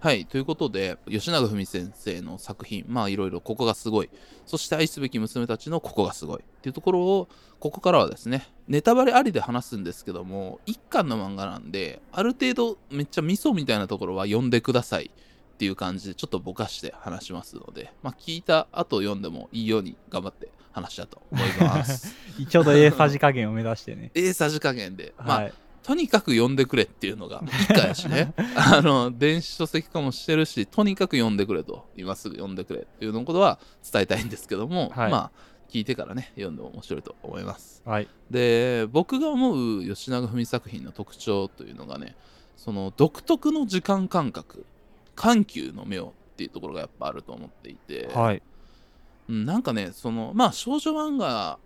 はい、ということで、吉永文先生の作品、まあいろいろここがすごい、そして愛すべき娘たちのここがすごい。っていうところを、ここからはですね、ネタバレありで話すんですけども、一巻の漫画なんで、ある程度めっちゃ味噌みたいなところは読んでください。っていう感じで、ちょっとぼかして話しますので、まあ聞いた後読んでもいいように頑張って話したと思います。ちょうど A さじ加減を目指してね。ええさじ加減で、まあ、はい。とにかく読んでくれっていうのが 一回やしねあの電子書籍化もしてるしとにかく読んでくれと今すぐ読んでくれっていうのことは伝えたいんですけども、はいまあ聞いてからね読んでも面白いと思いますはい。で僕が思う吉永文作品の特徴というのがねその独特の時間感覚緩急の目をっていうところがやっぱあると思っていて、はい。うん、なんかねそのまあ少女漫画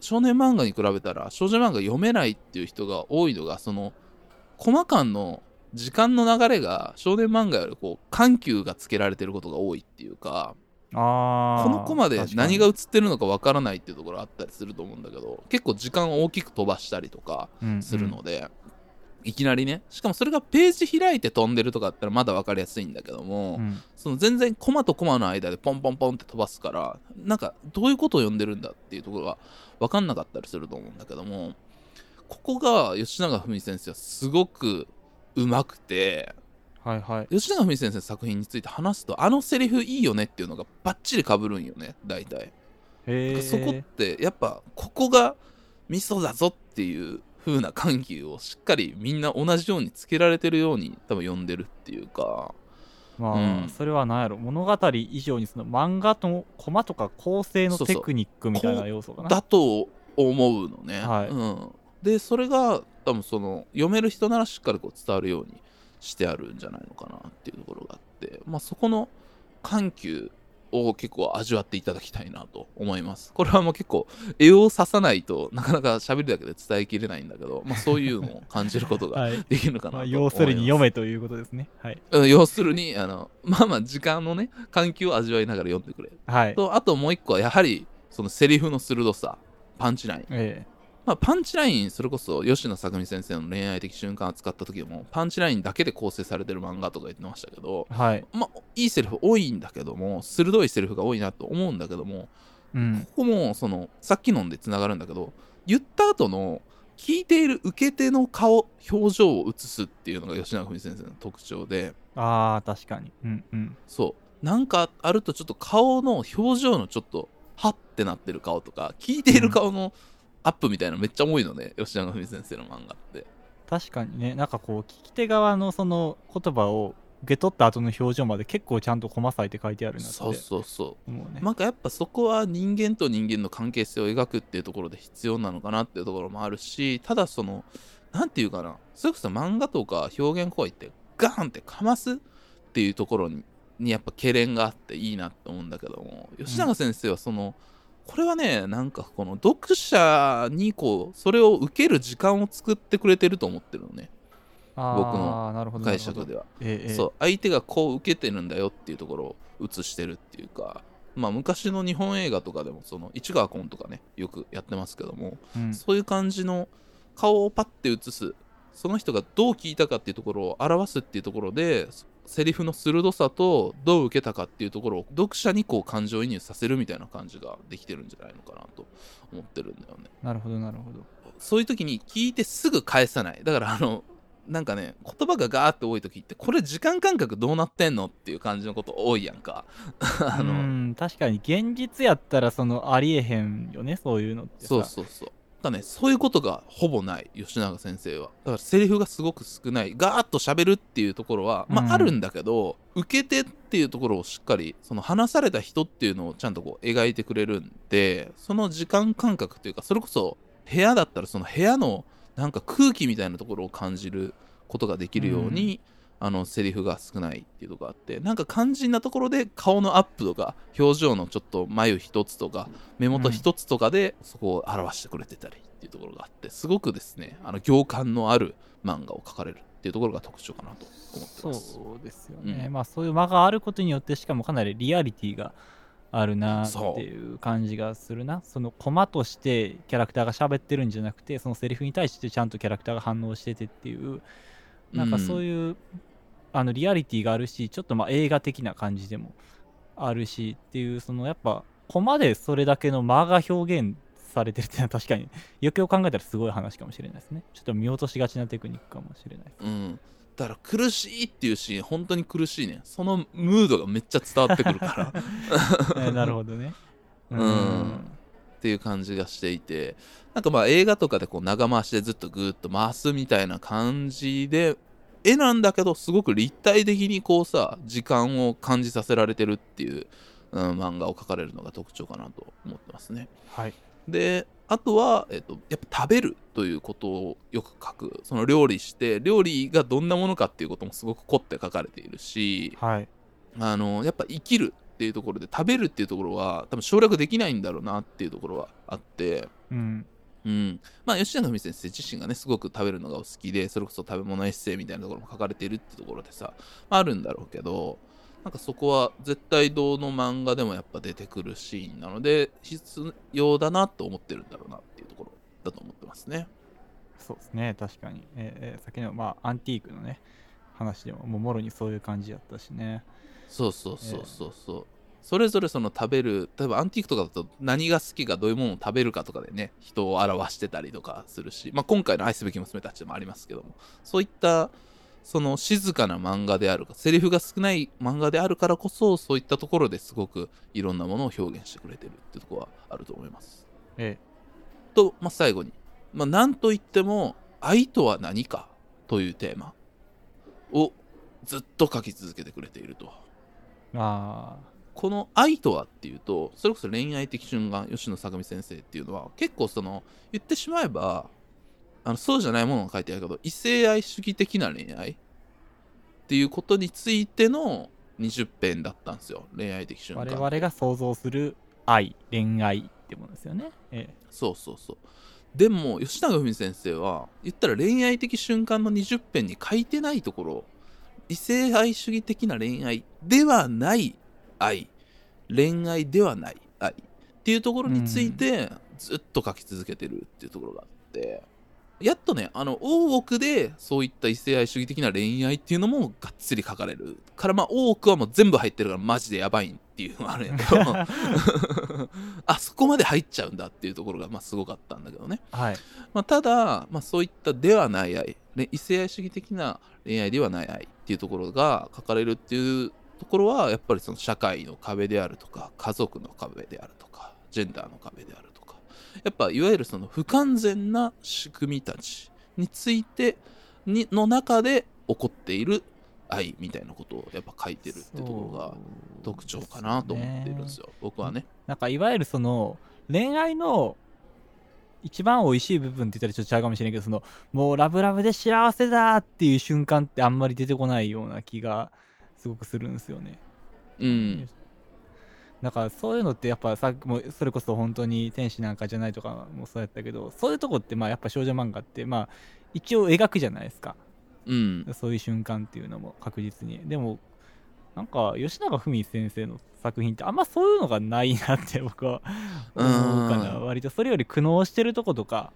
少年漫画に比べたら少女漫画読めないっていう人が多いのがそのコマ間の時間の流れが少年漫画よりこう緩急がつけられてることが多いっていうかああ。このコマで何が映ってるのかわからないっていうところあったりすると思うんだけど結構時間を大きく飛ばしたりとかするので、いきなりねしかもそれがページ開いて飛んでるとかだったらまだ分かりやすいんだけども、うんうんその全然コマとコマの間でポンポンポンって飛ばすからなんかどういうことを読んでるんだっていうところが分かんなかったりすると思うんだけどもここが吉永文先生はすごくうまくてはいはい。吉永文先生の作品について話すとあのセリフいいよねっていうのがバッチリかぶるんよね大体。そこってやっぱここが味噌だぞっていう風な緩急をしっかりみんな同じようにつけられてるように多分読んでるっていうか。まあ、うん。それは何やろ。物語以上にその漫画のコマとか構成のテクニックみたいな要素かな。だと思うのね、はい。うん、でそれが多分その読める人ならしっかりこう伝わるようにしてあるんじゃないのかなっていうところがあって、まあ、そこの緩急を結構味わっていただきたいなと思います。これはもう結構絵を刺さないとなかなか喋るだけで伝えきれないんだけど、まあ、そういうのを感じることが はい。できるのかなとまあ、思います、要するに読めということですね。はい。うん要するにあのまあまあ時間のね緩急を味わいながら読んでくれ。はい。とあともう一個はやはりそのセリフの鋭さ。パンチライン。えまあ、パンチラインそれこそ吉野作美先生の恋愛的瞬間を使った時でもパンチラインだけで構成されてる漫画とか言ってましたけどえはい。まあいいセリフ多いんだけども鋭いセリフが多いなと思うんだけどもうん。ここもそのさっきのんでつながるんだけど言った後の聞いている受け手の顔表情を映すっていうのが吉永文先生の特徴でああ確かに。うんうん。そう。なんかあるとちょっと顔の表情のちょっとハッてなってる顔とか聞いている顔のアップみたいなのめっちゃ多いのね吉永文先生の漫画って。確かにね。なんかこう聞き手側のその言葉を受け取った後の表情まで結構ちゃんと細さいて書いてあるなって。そうそうそ思うね。うなんかやっぱそこは人間と人間の関係性を描くっていうところで必要なのかなっていうところもあるしただそのなんていうかな。それこそ漫画とか表現行為ってガーンってかますっていうところににやっぱ懸念があっていいなって思うんだけども吉永先生はその、これはねなんかこの読者にこうそれを受ける時間を作ってくれてると思ってるのね。僕の解釈では。ええええ。そう相手がこう受けてるんだよっていうところを映してるっていうかまあ昔の日本映画とかでもその市川崑とかねよくやってますけども、うん。そういう感じの顔をパッて映すその人がどう聞いたかっていうところを表すっていうところでセリフの鋭さとどう受けたかっていうところを読者にこう感情移入させるみたいな感じができてるんじゃないのかなと思ってるんだよね。なるほどなるほど。そういう時に聞いてすぐ返さない。だからあのなんかね言葉がガーって多い時ってこれ時間感覚どうなってんのっていう感じのこと多いやんか。あの、うん確かに現実やったらそのありえへんよねそういうのってさ。そうそうそうだね。そういうことがほぼない吉永先生は。だからセリフがすごく少ない。ガーッと喋るっていうところはまあ、うん。あるんだけど受け手っていうところをしっかりその話された人っていうのをちゃんとこう描いてくれるんでその時間感覚というかそれこそ部屋だったらその部屋のなんか空気みたいなところを感じることができるように、あのセリフが少ないっていうところがあってなんか肝心なところで顔のアップとか表情のちょっと眉一つとか目元一つとかでそこを表してくれてたりっていうところがあってすごくですねあの行間のある漫画を描かれるっていうところが特徴かなと思ってます。そうですよね、うん。まあそういう間があることによってしかもかなりリアリティがあるなっていう。感じがするな。そのコマとしてキャラクターが喋ってるんじゃなくてそのセリフに対してちゃんとキャラクターが反応しててっていうなんかそういう、あのリアリティがあるしちょっとまあ映画的な感じでもあるしっていうそのやっぱコマでそれだけの間が表現されてるっていうのは確かによくよく考えたらす。ごい話かもしれないですね。ちょっと見落としがちなテクニックかもしれないうん。だから苦しいっていうシーン本当に苦しいねそのムードがめっちゃ伝わってくるから。え ーなるほどね。うんっていう感じがしていてなんかまあ映画とかでこう長回しでずっとぐーっと回すみたいな感じで絵なんだけどすごく立体的にこうさ時間を感じさせられてるっていう、うん、漫画を描かれるのが特徴かなと思ってますね。はい。であとは、えっと、やっぱ食べるということをよく書く。その料理して料理がどんなものかっていうこともすごく凝って書かれているしはい。あのやっぱ生きるっていうところで食べるっていうところは多分省略できないんだろうなっていうところはあって、うん。うん、まあ吉永文先生自身がねすごく食べるのがお好きでそれこそ食べ物エッセイみたいなところも書かれているってところでさ、まあ、あるんだろうけどなんかそこは絶対どの漫画でもやっぱ出てくるシーンなので必要だなと思ってるんだろうなっていうところだと思ってますね。そうですね確かに。えーえー先のまあアンティークのね話でももうもろにそういう感じやったしねそうそうそうそうそう、それぞれその食べる例えばアンティークとかだと何が好きかどういうものを食べるかとかでね人を表してたりとかするし、まあ、今回の愛すべき娘たちでもありますけども。そういったその静かな漫画であるかセリフが少ない漫画であるからこそそういったところですごくいろんなものを表現してくれてるってところはあると思います。えと、まあ、最後に、まあ、なんといっても愛とは何かというテーマをずっと書き続けてくれていると。ー、あこの愛とはっていうとそれこそ恋愛的瞬間吉野坂美先生っていうのは結構その言ってしまえばあのそうじゃないものが書いてあるけど異性愛主義的な恋愛っていうことについての20編だったんですよ恋愛的瞬間我々が想像する愛恋愛ってものですよね。えそうそうそう。でも吉永文先生は言ったら恋愛的瞬間の20編に書いてないところ異性愛主義的な恋愛ではない愛。恋愛ではない愛。っていうところについてずっと書き続けてるっていうところがあって。やっとねあの大奥でそういった異性愛主義的な恋愛っていうのもがっつり書かれるからまあ大奥はもう全部入ってるからマジでやばいっていうのがあるんやけど。あそこまで入っちゃうんだっていうところがまあすごかったんだけどね。えはい。まあ、ただ、まあ、そういったではない愛ね異性愛主義的な恋愛ではない愛っていうところが書かれるっていうところはやっぱりその社会の壁であるとか家族の壁であるとかジェンダーの壁であるとかやっぱいわゆるその不完全な仕組みたちについてにの中で起こっている愛みたいなことをやっぱ書いてるってところが特徴かなと思っているんですよ僕はね。なんかいわゆるその恋愛の一番美味しい部分って言ったらちょっと違うかもしれないけどそのもうラブラブで幸せだっていう瞬間ってあんまり出てこないような気がすごくするんですよね。うんだからそういうのってやっぱさっきもそれこそ本当に天使なんかじゃないとかもそうやったけどそういうとこってまあやっぱ少女漫画ってまあ一応描くじゃないですか。うん。そういう瞬間っていうのも確実に。でもなんか吉永文先生の作品ってあんまそういうのがないなって僕は思うかな。うん。割とそれより苦悩してるとことか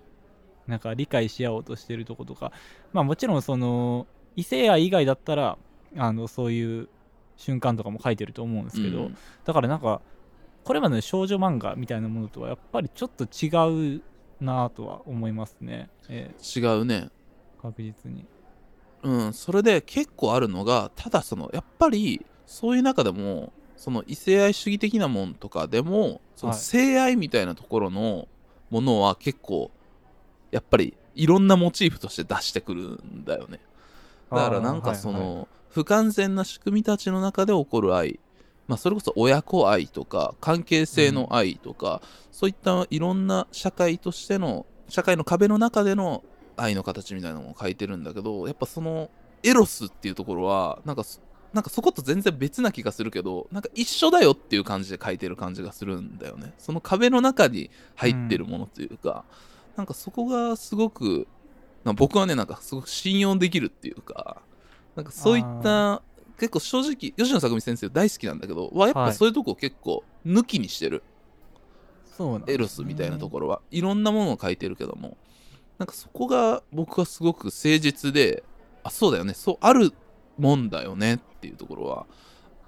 なんか理解し合おうとしてるとことか。まあもちろんその異性愛以外だったらあのそういう瞬間とかも書いてると思うんですけど、うん。だからなんかこれまでの少女漫画みたいなものとはやっぱりちょっと違うなとは思いますね、え違うね。ー確実に。うん、それで結構あるのがただそのやっぱりそういう中でもその異性愛主義的なもんとかでもそのはい。性愛みたいなところのものは結構やっぱりいろんなモチーフとして出してくるんだよね。だからなんかその、不完全な仕組みたちの中で起こる愛。まあそれこそ親子愛とか関係性の愛とか、そういったいろんな社会としての社会の壁の中での愛の形みたいなのを書いてるんだけどやっぱそのエロスっていうところはなんかそなんかそこと全然別な気がするけどなんか一緒だよっていう感じで書いてる感じがするんだよね。その壁の中に入ってるものというか、なんかそこがすごく僕はねなんかすごく信用できるっていうかなんかそういった結構正直吉野作美先生大好きなんだけどはやっぱはい。そういうとこ結構抜きにしてる、そうエロスみたいなところは。いろんなものを書いてるけども。なんかそこが僕はすごく誠実であそうだよね。そうあるもんだよねっていうところは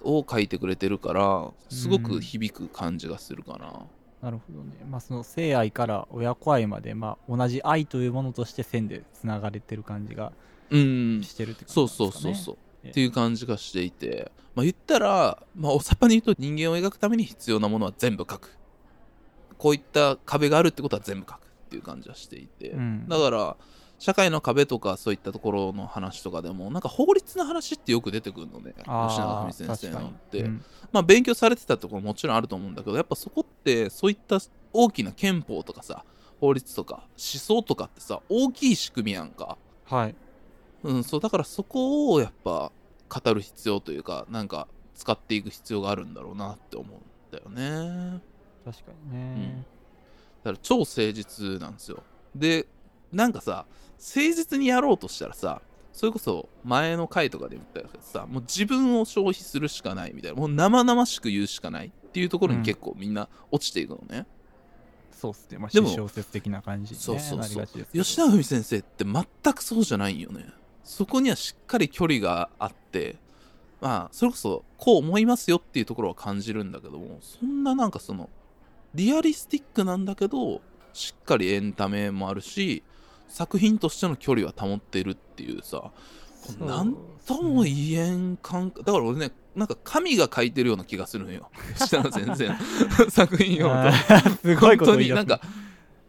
を書いてくれてるからすごく響く感じがするかな。なるほどね。まあ、その性愛から親子愛まで、まあ、同じ愛というものとして線でつながれてる感じがうんしてるってそう感じなんですかね。そうそうそう。ええっていう感じがしていて、まあ、言ったら、まあ、おさっぱに言うと人間を描くために必要なものは全部書く。こういった壁があるってことは全部書くっていう感じはしていて、うん。だから社会の壁とかそういったところの話とかでもなんか法律の話ってよく出てくるのね。吉永あ文先生のって、うん。まあ勉強されてたところももちろんあると思うんだけどやっぱそこってそういった大きな憲法とかさ法律とか思想とかってさ大きい仕組みやんか。はい。うん、そうだからそこをやっぱ語る必要というかなんか使っていく必要があるんだろうなって思うんだよね。確かにね。だから超誠実なんですよ。でなんかさ誠実にやろうとしたらさそれこそ前の回とかで言ったけどさもう自分を消費するしかないみたいなもう生々しく言うしかないっていうところに結構みんな落ちていくのね、そうっすね。まあ、でも私小説的な感じに、ね、そうそうなりそうがちですけど。吉永文先生って全くそうじゃないよねそこにはしっかり距離があってまあそれこそこう思いますよっていうところは感じるんだけどもそんななんかそのリアリスティックなんだけどしっかりエンタメもあるし作品としての距離は保ってるっていうさそう。なんとも言えん感覚。だから俺ねなんか神が書いてるような気がするのよ。吉永先生の作品読むと。あーすごいことになんか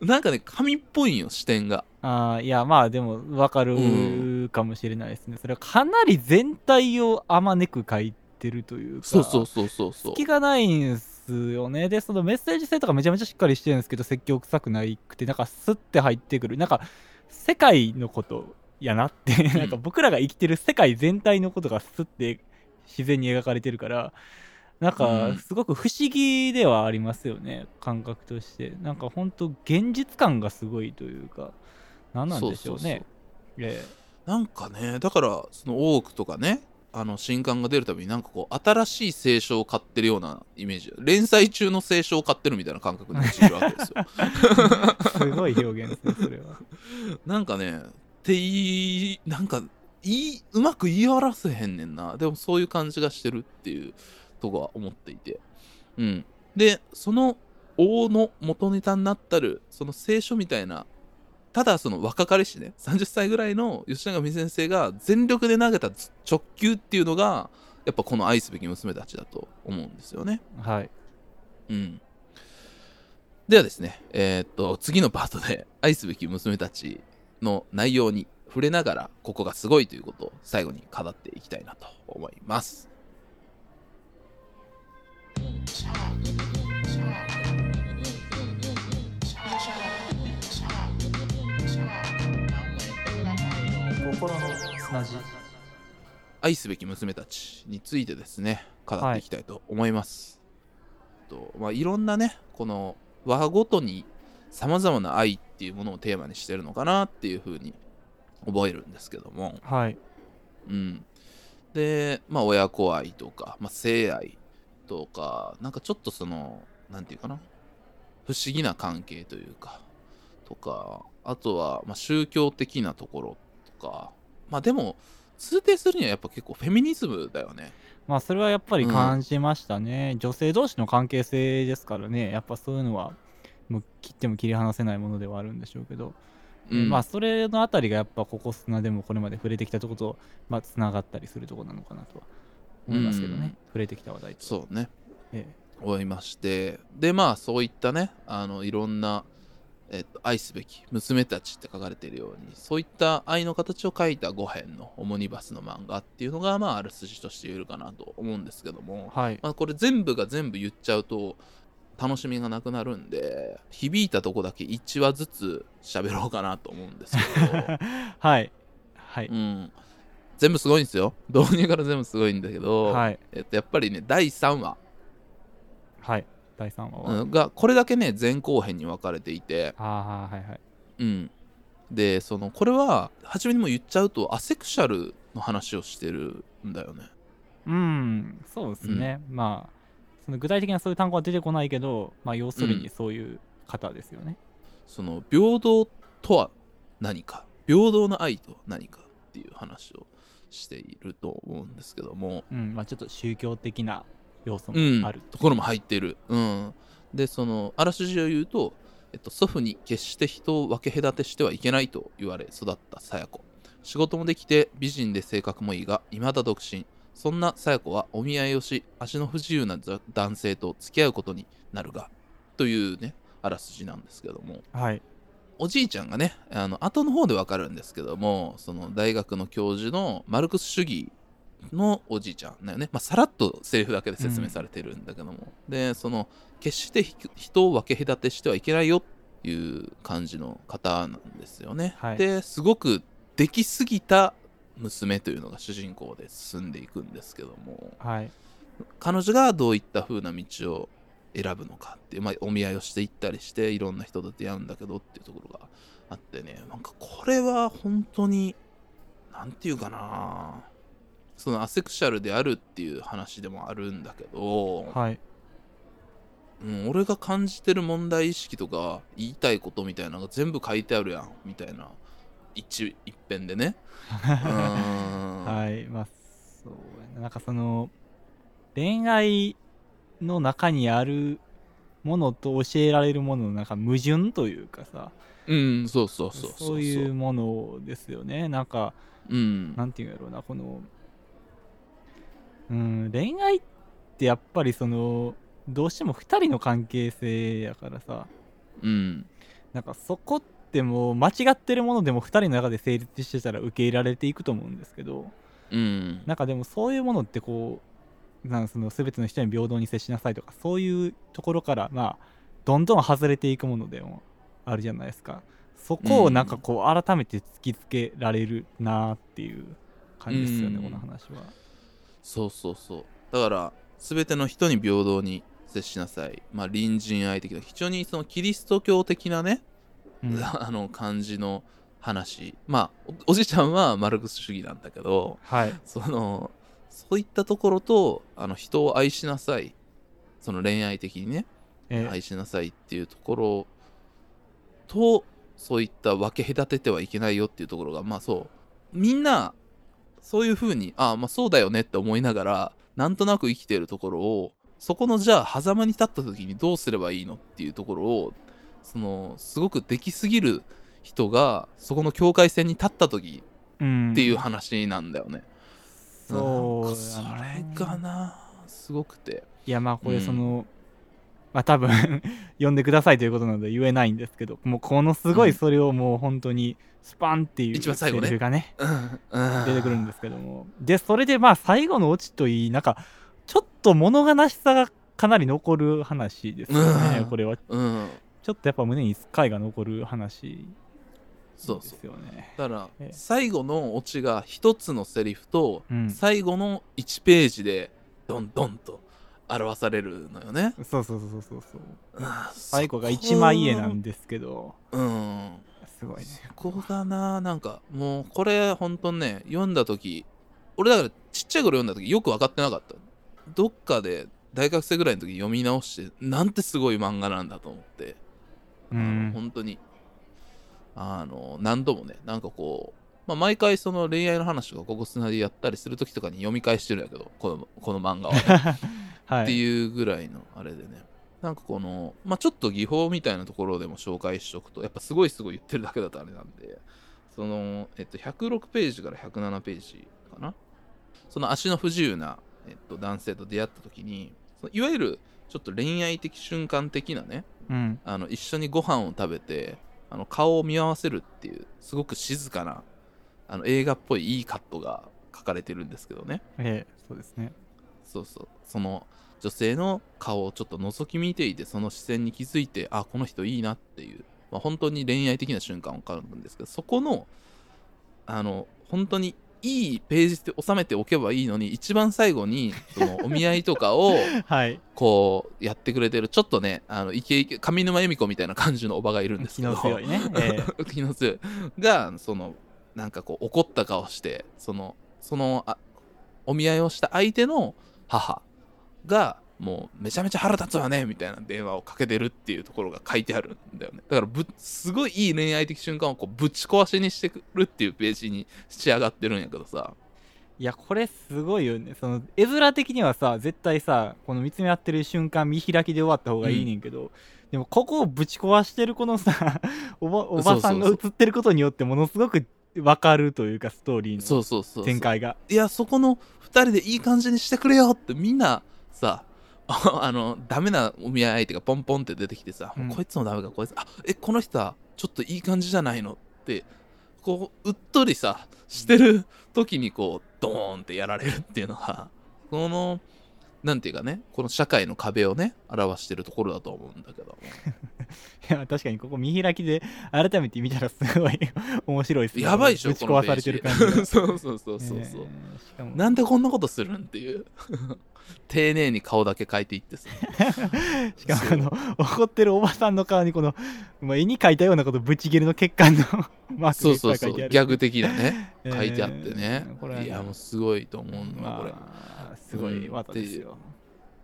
なんかね神っぽいんよ視点が。あーいやまあでも分かるかもしれないですね、それはかなり全体をあまねく書いてるというかそうそうそうそうそう。隙がないんすよね。でそのメッセージ性とかめちゃめちゃしっかりしてるんですけど説教臭くないくてなんかスッて入ってくる。なんか世界のことやなって、ん。なんか僕らが生きてる世界全体のことがスッて自然に描かれてるからなんうかん。すごく不思議ではありますよね、感覚として。なんか本当現実感がすごいというか何なんでしょうね。えなんかねだからその多くとかねあの新刊が出るたびになんかこう新しい聖書を買ってるようなイメージ。連載中の聖書を買ってるみたいな感覚に陥るわけですよ。え すごい表現ですねそれは。なんかねっていいなんかいいうまく言い表せへんねんな。でもそういう感じがしてるっていうとこは思っていてうんでその王の元ネタになったるその聖書みたいなただその若かりしね30歳ぐらいの吉永美先生が全力で投げた直球っていうのがやっぱこの愛すべき娘たちだと思うんですよねはいうん。ではですね、えーっと、次のパートで愛すべき娘たちの内容に触れながら、ここがすごいということを最後に語っていきたいなと思います。心の砂地愛すべき娘たちについてですね、語っていきたいと思います。とまあ、いろんなね、この和ごとに様々な愛っていうものをテーマにしてるのかなっていうふうに覚えるんですけども、はいうん。で、まあ、親子愛とか、まあ、性愛とか、なんかちょっとその、なんていうかな、不思議な関係というか、とか、あとは、まあ、宗教的なところとか、まあ、でも、通底するにはやっぱ結構フェミニズムだよね。まあそれはやっぱり感じましたね、女性同士の関係性ですからねやっぱそういうのはもう切っても切り離せないものではあるんでしょうけど、うん。まあそれのあたりがやっぱここ砂でもこれまで触れてきたとことまあつながったりするとこなのかなとは思いますけどね、うん。触れてきた話題と。そうね。え思いまして。でまあそういったねあのいろんな、えっと、愛すべき娘たちって書かれているようにそういった愛の形を描いた5編のオモニバスの漫画っていうのがまあある筋として言えるかなと思うんですけども、えはい。まあ、これ全部が全部言っちゃうと楽しみがなくなるんで響いたとこだけ1話ずつ喋ろうかなと思うんですけど、はい。はい、うん、全部すごいんですよ。導入から全部すごいんだけど、はい。えっと、やっぱりね第3話。はい。第3話は、うん。がこれだけね前後編に分かれていて、ああはいはい。うん、でそのこれは初めにも言っちゃうとアセクシャルの話をしてるんだよね。うん。そうですね、まあその具体的なそういう単語は出てこないけど、まあ、要するにそういう方ですよね、その平等とは何か？平等な愛とは何かっていう話をしていると思うんですけども。うんまあ、ちょっと宗教的な要素うん。もある、ところも入ってる、うん、でそのあらすじを言うと、えっと、祖父に決して人を分け隔てしてはいけないと言われ育ったさや子。仕事もできて美人で性格もいいが未だ独身。そんなさや子はお見合いをし足の不自由なざ男性と付き合うことになるがというねあらすじなんですけども。はいおじいちゃんがねあの後の方でわかるんですけどもその大学の教授のマルクス主義のおじいちゃんだよね、まあ、さらっとセリフだけで説明されてるんだけども、でその決してひ人を分け隔てしてはいけないよっていう感じの方なんですよね、はい。ですごくできすぎた娘というのが主人公で進んでいくんですけども。はい。彼女がどういった風な道を選ぶのかっていう、まあ、お見合いをしていったりしていろんな人と出会うんだけどっていうところがあってね。なんかこれは本当になんていうかな。そのアセクシャルであるっていう話でもあるんだけど、はい。うん、俺が感じてる問題意識とか言いたいことみたいなのが全部書いてあるやんみたいな一一辺でね。はいまあそうなんかその恋愛の中にあるものと教えられるもののなんか矛盾というかさ。うんそうそうそうそういうものですよね。なんかうん。なんていうんやろうなこのうん恋愛ってやっぱりそのどうしても2人の関係性やからさ。うん。なんかそこってもう間違ってるものでも2人の中で成立してたら受け入れられていくと思うんですけど。うん。なんかでもそういうものってこうなその全ての人に平等に接しなさいとかそういうところからまあどんどん外れていくものでもあるじゃないですか。そこをなんかこう改めて突きつけられるなっていう感じですよね、うん。この話は。そうそうそう。だから全ての人に平等に接しなさい。まあ隣人愛的な非常にそのキリスト教的なね、うん。あの感じの話。まあおおじちゃんはマルクス主義なんだけどはい。そのそういったところとあの人を愛しなさい。その恋愛的にね。えー愛しなさいっていうところとそういった分け隔ててはいけないよっていうところがまあそう。みんなそういうふうにああまあそうだよねって思いながらなんとなく生きてるところをそこのじゃあ狭間に立った時にどうすればいいのっていうところをそのすごくできすぎる人がそこの境界線に立った時うんっていう話なんだよね。そうそれがな。すごくて。いやまあこれうん。その、まあ多分 呼んでくださいということなので言えないんですけどもうこのすごいそれをもう本当にスパンっていう一番最後ね。がねうん。出てくるんですけども。でそれでまあ最後のオチといいなんかちょっと物悲しさがかなり残る話ですよね、うん。これは。うん。ちょっとやっぱ胸に回が残る話でそうそう。すよね。だからええ。最後のオチが一つのセリフとうん。最後の1ページでドンドンと表されるのよね。そうそうそうそうそう。そううん最後が一枚絵なんですけど。うん。すごいね。そこがな。なんかもうこれほんとね読んだ時俺だからちっちゃい頃読んだ時よく分かってなかった。どっかで大学生ぐらいの時読み直してなんてすごい漫画なんだと思って。あのうん本当にあの何度もねなんかこう、まあ、毎回その恋愛の話とかここ砂でやったりする時とかに読み返してるんやけどこのこの漫画はね、はい。っていうぐらいのあれでね。なんかこの、まあ、ちょっと技法みたいなところでも紹介しとくとやっぱすごいすごい言ってるだけだとあれなんでその、えっと、106ページから107ページかな？その足の不自由な、えっと、男性と出会った時にそのいわゆるちょっと恋愛的瞬間的なねうん。あの一緒にご飯を食べてあの顔を見合わせるっていうすごく静かなあの映画っぽいいいカットが書かれてるんですけどね。ええそうですね。そうそう。その女性の顔をちょっと覗き見ていてその視線に気づいてあこの人いいなっていう、まあ、本当に恋愛的な瞬間を書くんですけどそこのあの本当にいいページで収めておけばいいのに一番最後にその お見合いとかをはい。こうやってくれてるちょっとねあのイケイケ上沼恵美子みたいな感じのおばがいるんです気けどの強いね、ええ。気の強い。がそのなんかこう怒った顔してそのそのあお見合いをした相手の母がもうめちゃめちゃ腹立つわねみたいな電話をかけてるっていうところが書いてあるんだよね。だからぶすごいいい恋愛的瞬間をこうぶち壊しにしてくるっていうページに仕上がってるんやけどさ。いやこれすごいよね。その絵面的にはさ絶対さこの見つめ合ってる瞬間見開きで終わった方がいいねんけど、でもここをぶち壊してるこのさ おばおばさんが映ってることによってものすごく分かるというかストーリーのそうそうそうそう。展開が。いやそこの2人でいい感じにしてくれよってみんなさ あのダメなお見合い相手がポンポンって出てきてさ、うん。こいつもダメかこいつ。あえこの人はちょっといい感じじゃないのってこううっとりさしてる時にこうドーンってやられるっていうのはこのなんていうかねこの社会の壁をね表してるところだと思うんだけど。も いや確かにここ見開きで改めて見たらすごい 面白いですね。やばいでしょぶち壊されてる感じそうそうそうそうそう、えーなんでこんなことするんっていう丁寧に顔だけ描いていってさ。しかもあの怒ってるおばさんの顔にこの、まあ、絵に描いたようなことぶち切れの血管の マークそうそうそうギャグ的なね えー書いてあってね、これはいやもうすごいと思うのはこれ、まあ、すごい技ですよ、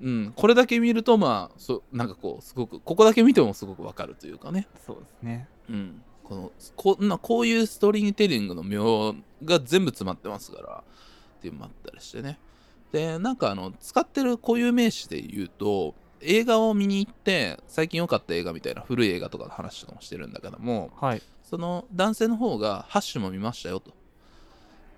う。ん、これだけ見るとまあそなんかこうすごくここだけ見てもすごくわかるというかね、そうですね。うん、このこんなこういうストーリーテリングの妙が全部詰まってますからっていうのもあったりしてねでなんかあの使ってる固有名詞で言うと映画を見に行って最近良かった映画みたいな古い映画とかの話とかもしてるんだけどもはい。その男性の方がハッシュも見ましたよと。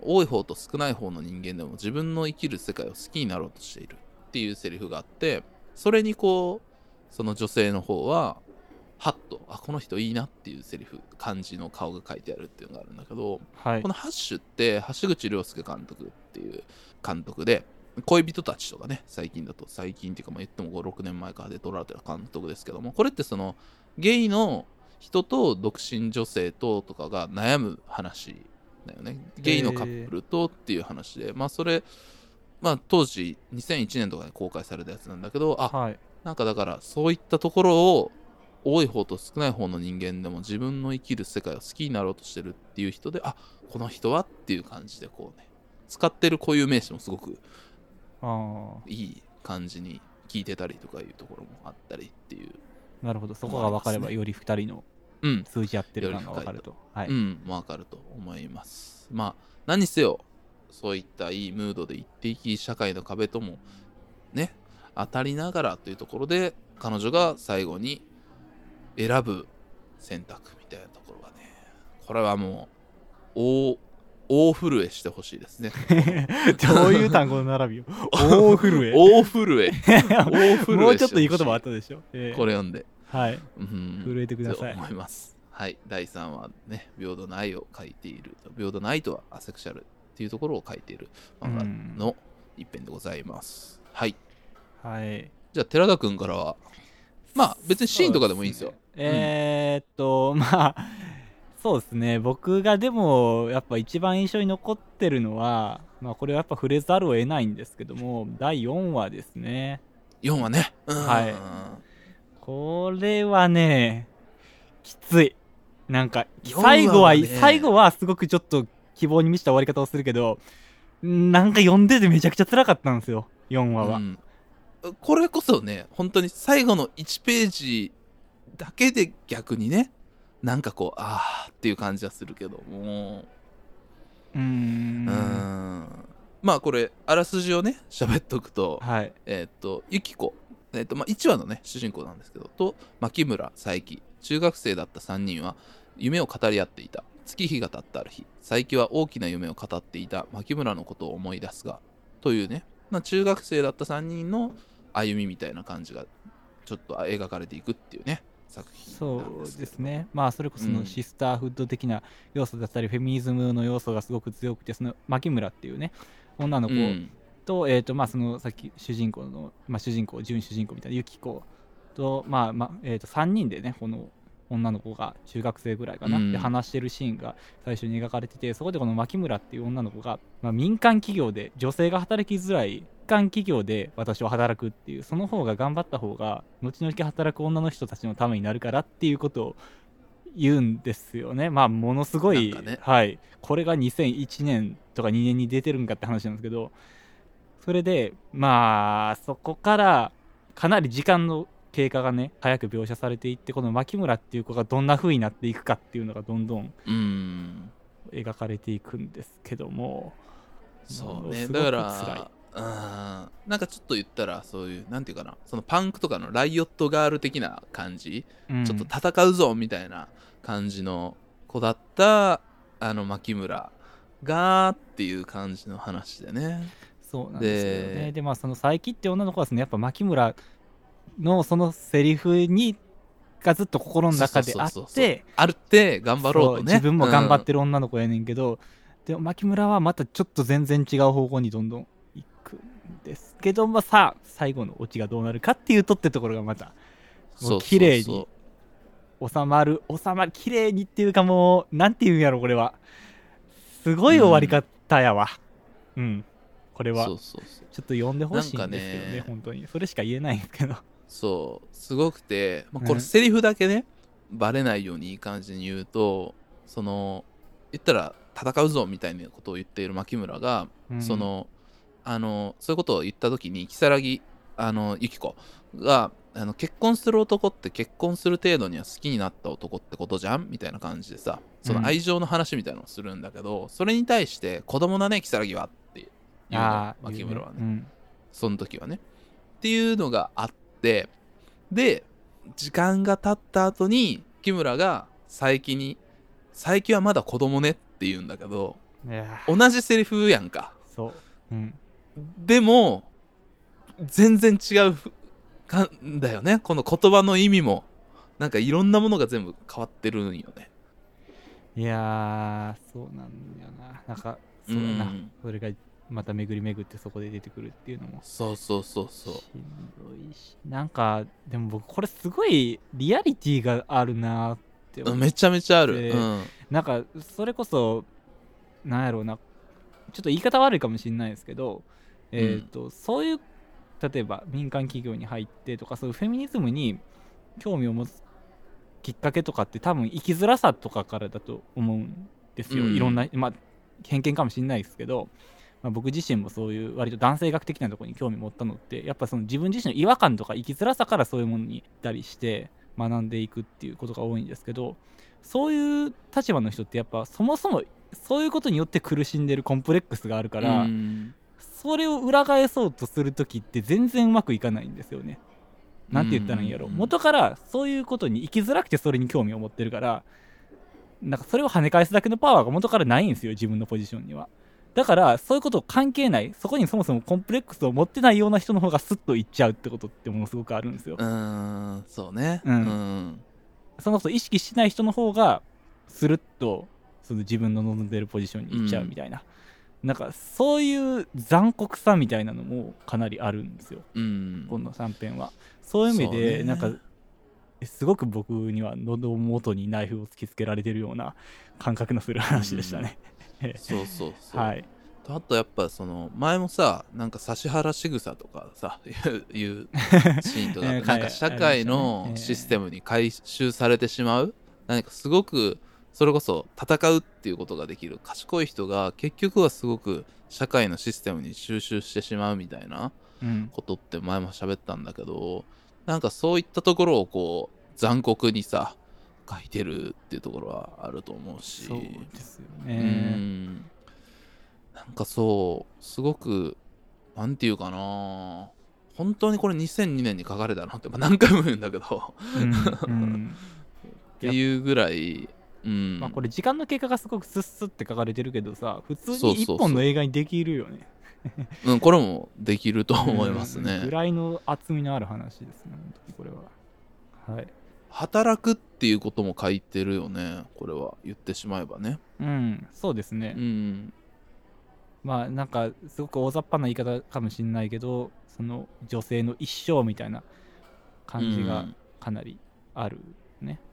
多い方と少ない方の人間でも自分の生きる世界を好きになろうとしている。っていうセリフがあってそれにこうその女性の方はハッとあこの人いいなっていうセリフ漢字の顔が書いてあるっていうのがあるんだけどはい。このハッシュって橋口亮介監督っていう監督で恋人たちとかね最近だと最近っていうかまあ言っても56年前からで撮られてる監督ですけどもこれってそのゲイの人と独身女性ととかが悩む話だよね。ゲイのカップルとっていう話で、まあそれまあ当時2001年とかに公開されたやつなんだけどあはい。なんかだからそういったところを多い方と少ない方の人間でも自分の生きる世界を好きになろうとしてるっていう人であこの人はっていう感じでこうね使ってる固有名詞もすごくあいい感じに聞いてたりとかいうところもあったりっていう。あなるほど。そこが分かればより2人のうん。通じ合ってる感が分かると。はい、うん。わかると思います。まあ何にせよそういったいいムードで一定き社会の壁ともね当たりながらというところで彼女が最後に選ぶ選択みたいなところがねこれはもう大大震えしてほしいですね。どういう単語の並びよ。大震え。大震え。大震えもうちょっといい言葉あったでしょ、えー。これ読んで、はい。うん、震えてください。と思います。はい。第3話ね平等な愛を書いている。平等な愛とはアセクシャルっていうところを書いている漫画の一編でございます、はい。はい。じゃあ寺田君からはまあ別にシーンとかでもいいんですよ。そうね。えーっと、まあそうですね。僕がでもやっぱ一番印象に残ってるのはまあこれはやっぱ触れざるを得ないんですけども第4話ですね。4話ね。うん。はい。これはねきつい。なんか4話最後ははね最後はすごくちょっと希望に満ちた終わり方をするけどなんか読んでてめちゃくちゃ辛かったんですよ。4話は、うん。これこそね本当に最後の1ページだけで逆にねなんかこうあーっていう感じはするけども。うーん。うーん。まあこれあらすじをね喋っとくとはい。えーっとユキコ。えーっとまあ1話のね主人公なんですけどと牧村佐伯。中学生だった3人は夢を語り合っていた。月日が経ったある日佐伯は大きな夢を語っていた。牧村のことを思い出すがというね、まあ、中学生だった3人の歩みみたいな感じがちょっと描かれていくっていうね作品そうですね。まあそれこそうん。のシスターフッド的な要素だったり、フェミニズムの要素がすごく強くてその牧村っていうね女の子うん。と,、えーとまあ、そのさっき主人公の、まあ、主人公準主人公みたいなユキコと,、まあまあえー、と3人でねこの女の子が中学生ぐらいかな、うん。で話してるシーンが最初に描かれててそこでこの牧村っていう女の子が、まあ、民間企業で女性が働きづらい民間企業で私は働くっていうその方が頑張った方が後々働く女の人たちのためになるからっていうことを言うんですよね。まあものすごい、ね。はい。これが2001年とか2年に出てるんかって話なんですけどそれでまあそこからかなり時間の経過がね早く描写されていってこの牧村っていう子がどんな風になっていくかっていうのがどんどんうん。描かれていくんですけども。そうね。だからうん。なんかちょっと言ったらそういうなんていうかなそのパンクとかのライオットガール的な感じ、うん。ちょっと戦うぞみたいな感じの子だったあの牧村がっていう感じの話でね。そうなんですよね。ででまあその佐伯って女の子はですねやっぱ牧村のそのセリフにがずっと心の中であってあるって頑張ろうとね自分も頑張っる、てる女の子やねんけど、でも牧村はまたちょっと全然違う方向にどんどんですけどまあさあ最後のオチがどうなるかっていうとってところがまたうんそう。綺麗に収まる収まる綺麗にっていうかもうなんていうんやろこれは。すごい終わり方やわ。うん、これは。そうそうそう。ちょっと読んでほしいんですけどねね。本当に。それしか言えないんですけど。そう。すごくて、まあ、こうんれセリフだけね、バレないようにいい感じに言うとその言ったら戦うぞみたいなことを言っている牧村が、うん。そのあのそういうことを言った時に如月あの由紀子があの結婚する男って結婚する程度には好きになった男ってことじゃん？みたいな感じでさその愛情の話みたいなのをするんだけど、それに対して子供だね如月は？っていうの牧村はね。うん。その時はね。っていうのがあって、で、時間が経った後に、木村が佐伯に、佐伯はまだ子供ねって言うんだけど、同じセリフやんか。そう。うんでも、全然違うかんだよね。この言葉の意味も、なんかいろんなものが全部変わってるんよね。いやーそうなんだよななんかそうだな、うんそれがまた巡り巡ってそこで出てくるっていうのもそうそうそうそう。しんどいしなんかでも僕これすごいリアリティがあるなってめちゃめちゃある。でうん。なんかそれこそなんやろうなちょっと言い方悪いかもしれないですけど、えーとそういう例えば民間企業に入ってとかそういうフェミニズムに興味を持つきっかけとかって多分生きづらさとかからだと思うんですよ、うん。いろんな、まあ、偏見かもしれないですけど、まあ、僕自身もそういう割と男性学的なところに興味持ったのってやっぱその自分自身の違和感とか生きづらさからそういうものに行ったりして学んでいくっていうことが多いんですけどそういう立場の人ってやっぱそもそもそういうことによって苦しんでるコンプレックスがあるから、うんそれを裏返そうとするときって全然うまくいかないんですよね。なんて言ったらいいんやろ、うん元からそういうことに生きづらくてそれに興味を持ってるからなんかそれを跳ね返すだけのパワーが元からないんですよ自分のポジションには。だからそういうこと関係ないそこにそもそもコンプレックスを持ってないような人の方がスッといっちゃうってことってものすごくあるんですよ、うーん、そうね。うん。うん。そのこと意識しない人の方がスルッとその自分の望んでるポジションに行っちゃうみたいな、なんかそういう残酷さみたいなのもかなりあるんですよ。うん。この短編は。そういう意味そうね。でなんかすごく僕には喉元にナイフを突きつけられてるような感覚のする話でしたね、そうそうそう。はい。あとやっぱその前もさなんか指原仕草とかさ いうシーンとか なんか社会のシステムに回収されてしまう。何かすごくそれこそ戦うっていうことができる賢い人が結局はすごく社会のシステムに収集してしまうみたいなうん。ことって前も喋ったんだけどなんかそういったところをこう残酷にさ書いてるっていうところはあると思うし。そうですようねん。なんかそうすごくなんていうかな。本当にこれ2002年に書かれたなって、まあ、何回も言うんだけど。うんうん。っていうぐらい、うん。まあ、これ時間の経過がすごくスッスって書かれてるけどさ普通にそうそうそう。一本の映画にできるよね。うん、これもできると思いますうんねぐ。らいの厚みのある話ですねこれは。はい。働くっていうことも書いてるよねこれは言ってしまえばね。うんそうですね、うん。まあなんかすごく大雑把な言い方かもしれないけどその女性の一生みたいな感じがかなりあるね。う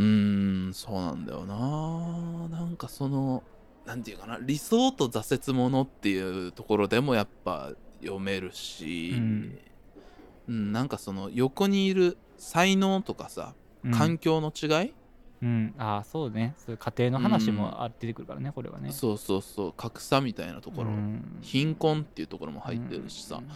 ーんそうなんだよな。なんかそのなんていうかな理想と挫折ものっていうところでもやっぱ読めるし、うん。うんなんかその横にいる才能とかさうん。環境の違い、うん、ああそうね。そういう家庭の話もあ出てくるからねこれはね。そうそうそう。格差みたいなところ、うん。貧困っていうところも入ってるしさ、うん。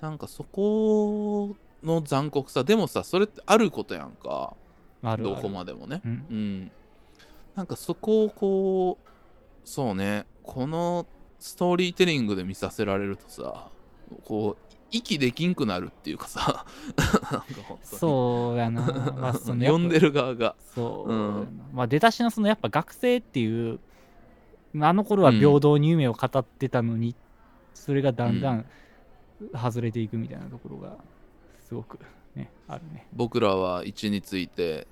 なんかそこの残酷さ。でもさそれってあることやんかあるどこまでもね。うん。うん、なんかそこをこうそうね。このストーリーテリングで見させられるとさこう息できんくなるっていうかさ。そうやな。まあ そのやっぱ読んでる側が。そう、うんまあ出だしのそのやっぱ学生っていうあの頃は平等に夢を語ってたのに、それがだんだん。外れていくみたいなところがすごくねあるね。僕らは位置について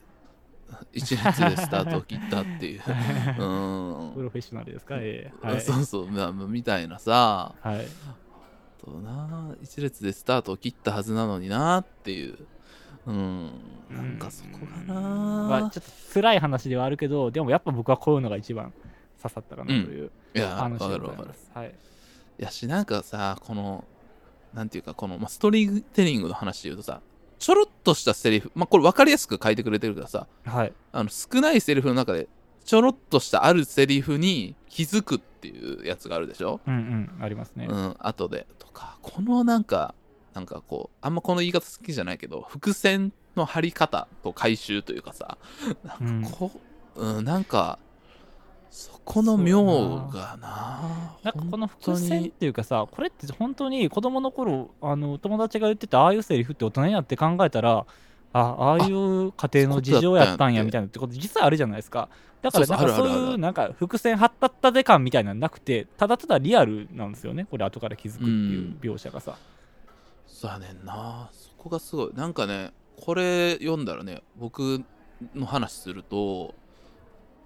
一列でスタートを切ったっていう。うん。プロフェッショナルですか？ええ。はい、そうそう。まあみたいなさ。はい、とな一列でスタートを切ったはずなのになっていう。うん。なんかそこがな、まあ、ちょっと辛い話ではあるけどでもやっぱ僕はこういうのが一番刺さったかなといういやわ話でかるわかるございます、はい。いやしなんかさこのなんていうかこの、まあ、ストーリーテリングの話で言うとさちょろっとしたセリフまあこれ分かりやすく書いてくれてるからさはい。あの少ないセリフの中でちょろっとしたあるセリフに気づくっていうやつがあるでしょ、うんうんありますね、うん後で。とかこのなんかなんかこうあんまこの言い方好きじゃないけど伏線の張り方と回収というかさなんかこう、うん、なんかそこの妙がな。なんかこの伏線っていうかさこれって本当に子供の頃あの友達が言ってたああいうセリフって大人になって考えたらあああいう家庭の事情やったんやみたいなってこと実はあるじゃないですか。だからなんかそういうなんか伏線張ったったで感みたいなのなくてただただリアルなんですよねこれ後から気づくっていう描写がさ、そうやねんな。そこがすごい。なんかねこれ読んだらね僕の話すると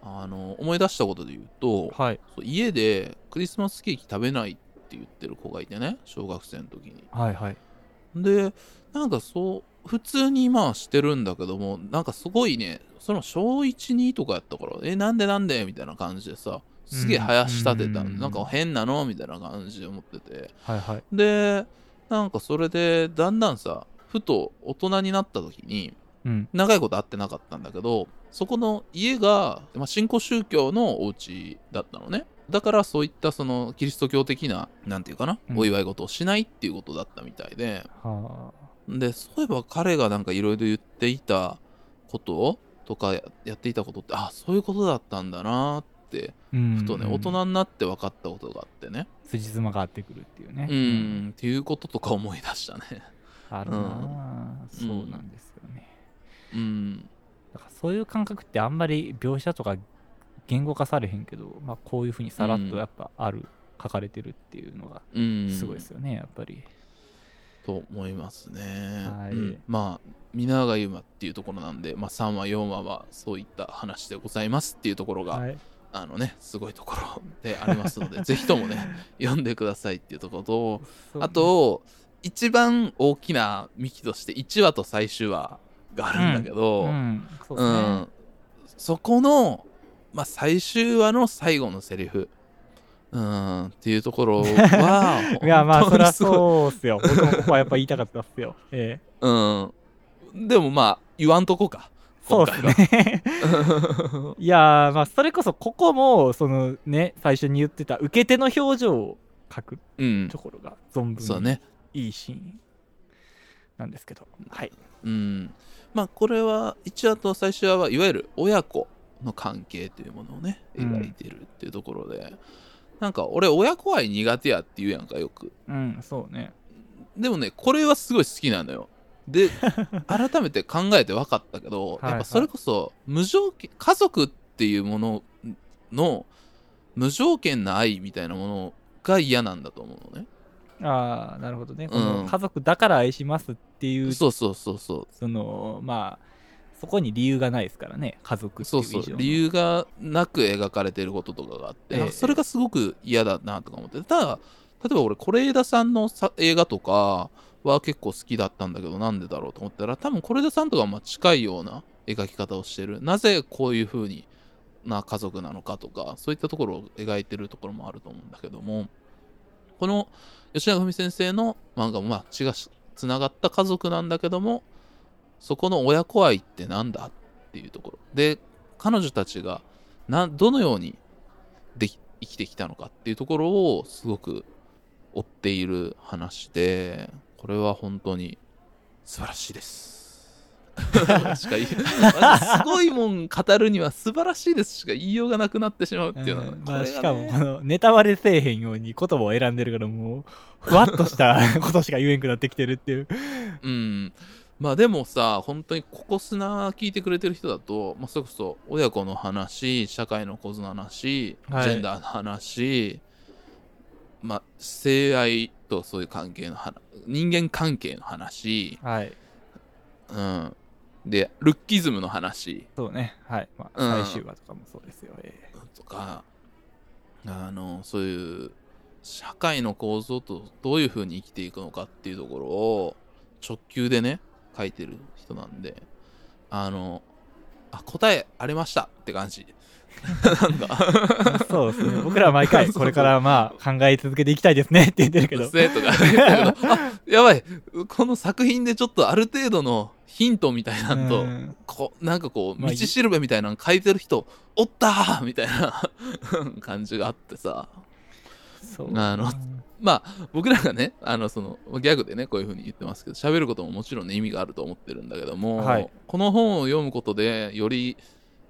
あの思い出したことで言うと、はい。家でクリスマスケーキ食べないって言ってる子がいてね小学生の時に。はいはい。でなんかそう普通にまあしてるんだけどもなんかすごいねその小12とかやったからえなんでなんでみたいな感じでさすげえ生やし立てたうん。なんか変なの？みたいな感じで思ってて。はいはい。でなんかそれでだんだんさふと大人になった時にうん。長いこと会ってなかったんだけどそこの家が、まあ、新興宗教のお家だったのね。だからそういったそのキリスト教的ななんていうかな、うん。お祝い事をしないっていうことだったみたいで。はでそういえば彼がなんかいろいろ言っていたこととかややっていたことってあそういうことだったんだなってふとね、大人になって分かったことがあってね。辻褄が合ってくるっていうね。うん、っていうこととか思い出したね。あるなあ、そうなんですよねうん。だからそういう感覚ってあんまり描写とか言語化されへんけど、まあ、こういうふうにさらっとやっぱある、書かれてるっていうのがうん。すごいですよね、やっぱり。と思いますね、はい。うん。まあ皆川優馬っていうところなんで、まあ、3話4話はそういった話でございますっていうところが、はい、あのねすごいところでありますので ぜひともね読んでくださいっていうところとそうあと一番大きな幹として1話と最終話があるんだけど、うん、そこの、まあ、最終話の最後のセリフ、うん、っていうところは いや、まあ、そりゃそうっすよ。僕もここはやっぱ言いたかったっすよ。ええ、うん、でもまあ言わんとこかそうっすね。いやー、まあ、それこそここも、そのね、最初に言ってた受け手の表情を書くうんところが存分にいいシーンなんですけど。はい。うんまあこれは1話と最終話はいわゆる親子の関係というものをねうん描いてるっていうところで、なんか俺親子愛苦手やって言うやんかよく。うん、そうね。でもねこれはすごい好きなのよ。で 改めて考えて分かったけどはい。やっぱそれこそ無条件家族っていうものの無条件な愛みたいなものが嫌なんだと思うのねああ、なるほどね。こうん。の家族だから愛しますっていう、そうそうそうそう。その、まあ、そこに理由がないですからね、家族ってそいうそう理由がなく描かれてることとかがあって、ええ。なんかそれがすごく嫌だなとか思って。ただ例えば俺是枝さんのさ映画とかは結構好きだったんだけどなんでだろうと思ったら多分是枝さんとかまあ近いような描き方をしてる。なぜこういう風にな家族なのかとかそういったところを描いてるところもあると思うんだけどもこの吉永文先生の漫画もまあ血がつながった家族なんだけどもそこの親子愛ってなんだっていうところ。で彼女たちがなどのようにでき生きてきたのかっていうところをすごく追っている話でこれは本当に素晴らしいです。しか言すごいもん語るには素晴らしいですしか言いようがなくなってしまうっていうのが、うん。まあ、しかもこのネタバレせえへんように言葉を選んでるからもうふわっとしたことしか言えんくなってきてるっていう。うん。まあでもさ、本当にここ砂聞いてくれてる人だと、まあそれこそ親子の話、社会の構図の話、はい。ジェンダーの話、まあ性愛とそういう関係の話、人間関係の話、はい。うん。で、ルッキズムの話。そうね。はい、まうん。あ、最終話とかもそうですよ、え。とか、あの、そういう社会の構造とどういう風に生きていくのかっていうところを直球でね、書いてる人なんで、あの、あ、答えありましたって感じ。なんか、えそうですね。僕らは毎回これからまあ考え続けていきたいですね。って言ってるけど。生徒が。言ったけど、あ、やばい、この作品でちょっとある程度のヒントみたいなのと、うん。こなんかこう、まあ道しるべみたいなの書いてる人、おったーみたいな 感じがあってさ。そう。あのまあ、僕らがね、あの、その、ギャグでね、こういう風に言ってますけど、喋ることももちろんね、意味があると思ってるんだけども、はい。この本を読むことで、より、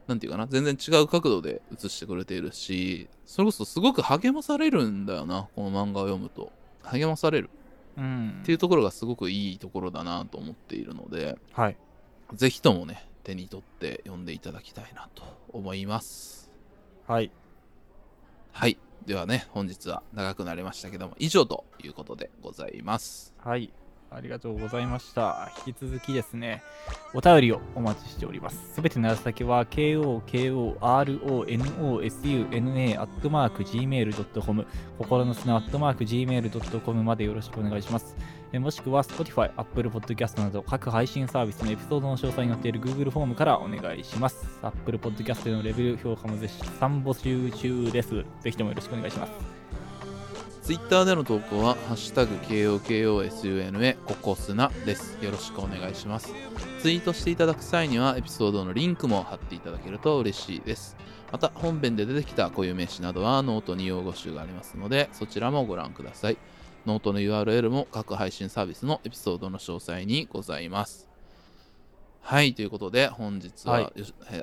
なんていうかな、全然違う角度で映してくれているし、それこそすごく励まされるんだよな、この漫画を読むと。励まされるうんっていうところがすごくいいところだなと思っているので、はいぜひともね、手に取って読んでいただきたいなと思います。はいはい。ではね、本日は長くなりましたけども、以上ということでございます。はい。ありがとうございました。引き続きですね、お便りをお待ちしております。すべての宛先は、kokoronosuna.gmail.com、心の砂 .gmail.com までよろしくお願いします。えもしくは、Spotify、Apple Podcast など各配信サービスのエピソードの詳細に載っている Google フォームからお願いします。Apple Podcast でのレビュー評価も絶賛募集中です。ぜひともよろしくお願いします。ツイッターでの投稿は、ハッシュタグ KOKOSUNA ココスナです。よろしくお願いします。ツイートしていただく際には、エピソードのリンクも貼っていただけると嬉しいです。また、本編で出てきた固有名詞などはノートに用語集がありますので、そちらもご覧ください。ノートの URL も各配信サービスのエピソードの詳細にございます。はい、ということで、本日は、はい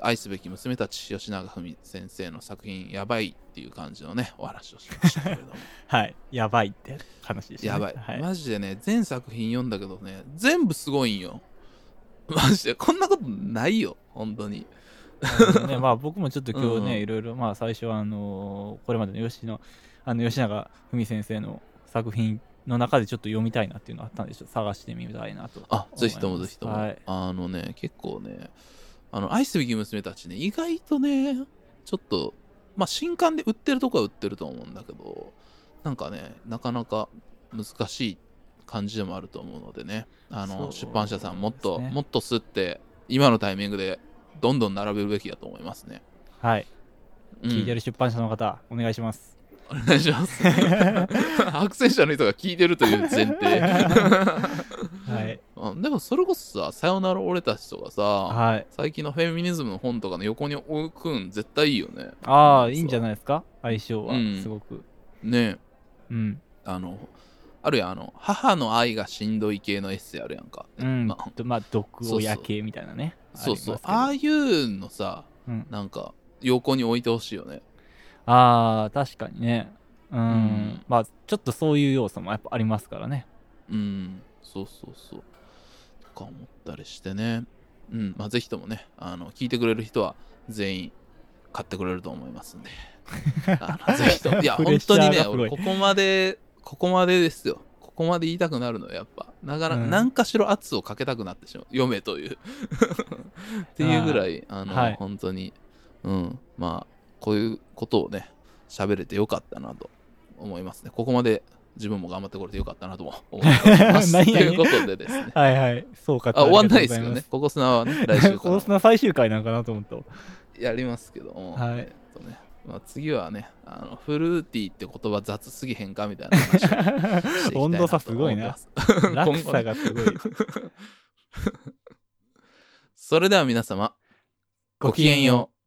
愛すべき娘たち、よしながふみ先生の作品、やばいっていう感じのね、お話をしましたけれども。はい。やばいって話でした、ね。やばい、はい。マジでね全作品読んだけどね全部すごいんよ マジでこんなことないよ本当にね、まあ僕もちょっと 今日ね、うんうんいろいろ、まあ最初はあのーこれまでの吉野、あの吉永文先生の作品の中でちょっと読みたいなっていうのがあったんで、ちょっと探してみたいなと。あぜひともぜひとも、はい。あのね結構ねあの愛すべき娘たちね意外とねちょっとまあ新刊で売ってるとこは売ってると思うんだけどなんかねなかなか難しい感じでもあると思うのでねあのそう出版社さんもっと、もっと吸って今のタイミングでどんどん並べるべきだと思いますね、はい。うん聞いてる出版社の方、お願いします。お願いします。白戦車の人が聞いてるという前提。はい。あでもそれこそさ、さよなら俺たちとかさ、はい。最近のフェミニズムの本とかの横に置くん絶対いいよね。ああ、いいんじゃないですか？相性はうん、すごく。ねうん。あの、あるやん、あの、母の愛がしんどい系のエッセイあるやんか。うん。まあ、まあ、毒親系みたいなね。そうそう。あああいうのさ、うん。なんか、横に置いてほしいよね。ああ、確かにね。うん。うんまあ、ちょっとそういう要素もやっぱありますからね。うん、そうそうそう。とか思ったりしてね。うん、まあぜひともね、あの、聞いてくれる人は全員買ってくれると思いますんで。ぜひとも。いや、本当にね、俺、ここまで、ここまでですよ。ここまで言いたくなるのはやっぱ、ながら、うん何かしら圧をかけたくなってしまう。読めという。っていうぐらい、あの、はい本当に、うん、まあ、こういうことをね、喋れてよかったなと思いますね。ここまで自分も頑張ってこれてよかったなとも 思います。ということでですね。はいはい。そうかあ、終わんないですよよね。。ここ砂はね、来週かコースの最終回なんかなと思った。らやりますけども。はいえっとねまあ、次はねあの、フルーティーって言葉雑すぎへんかみたいな話いなと温度差すごいな 落差がすごい。それでは皆様、ごきげんよう。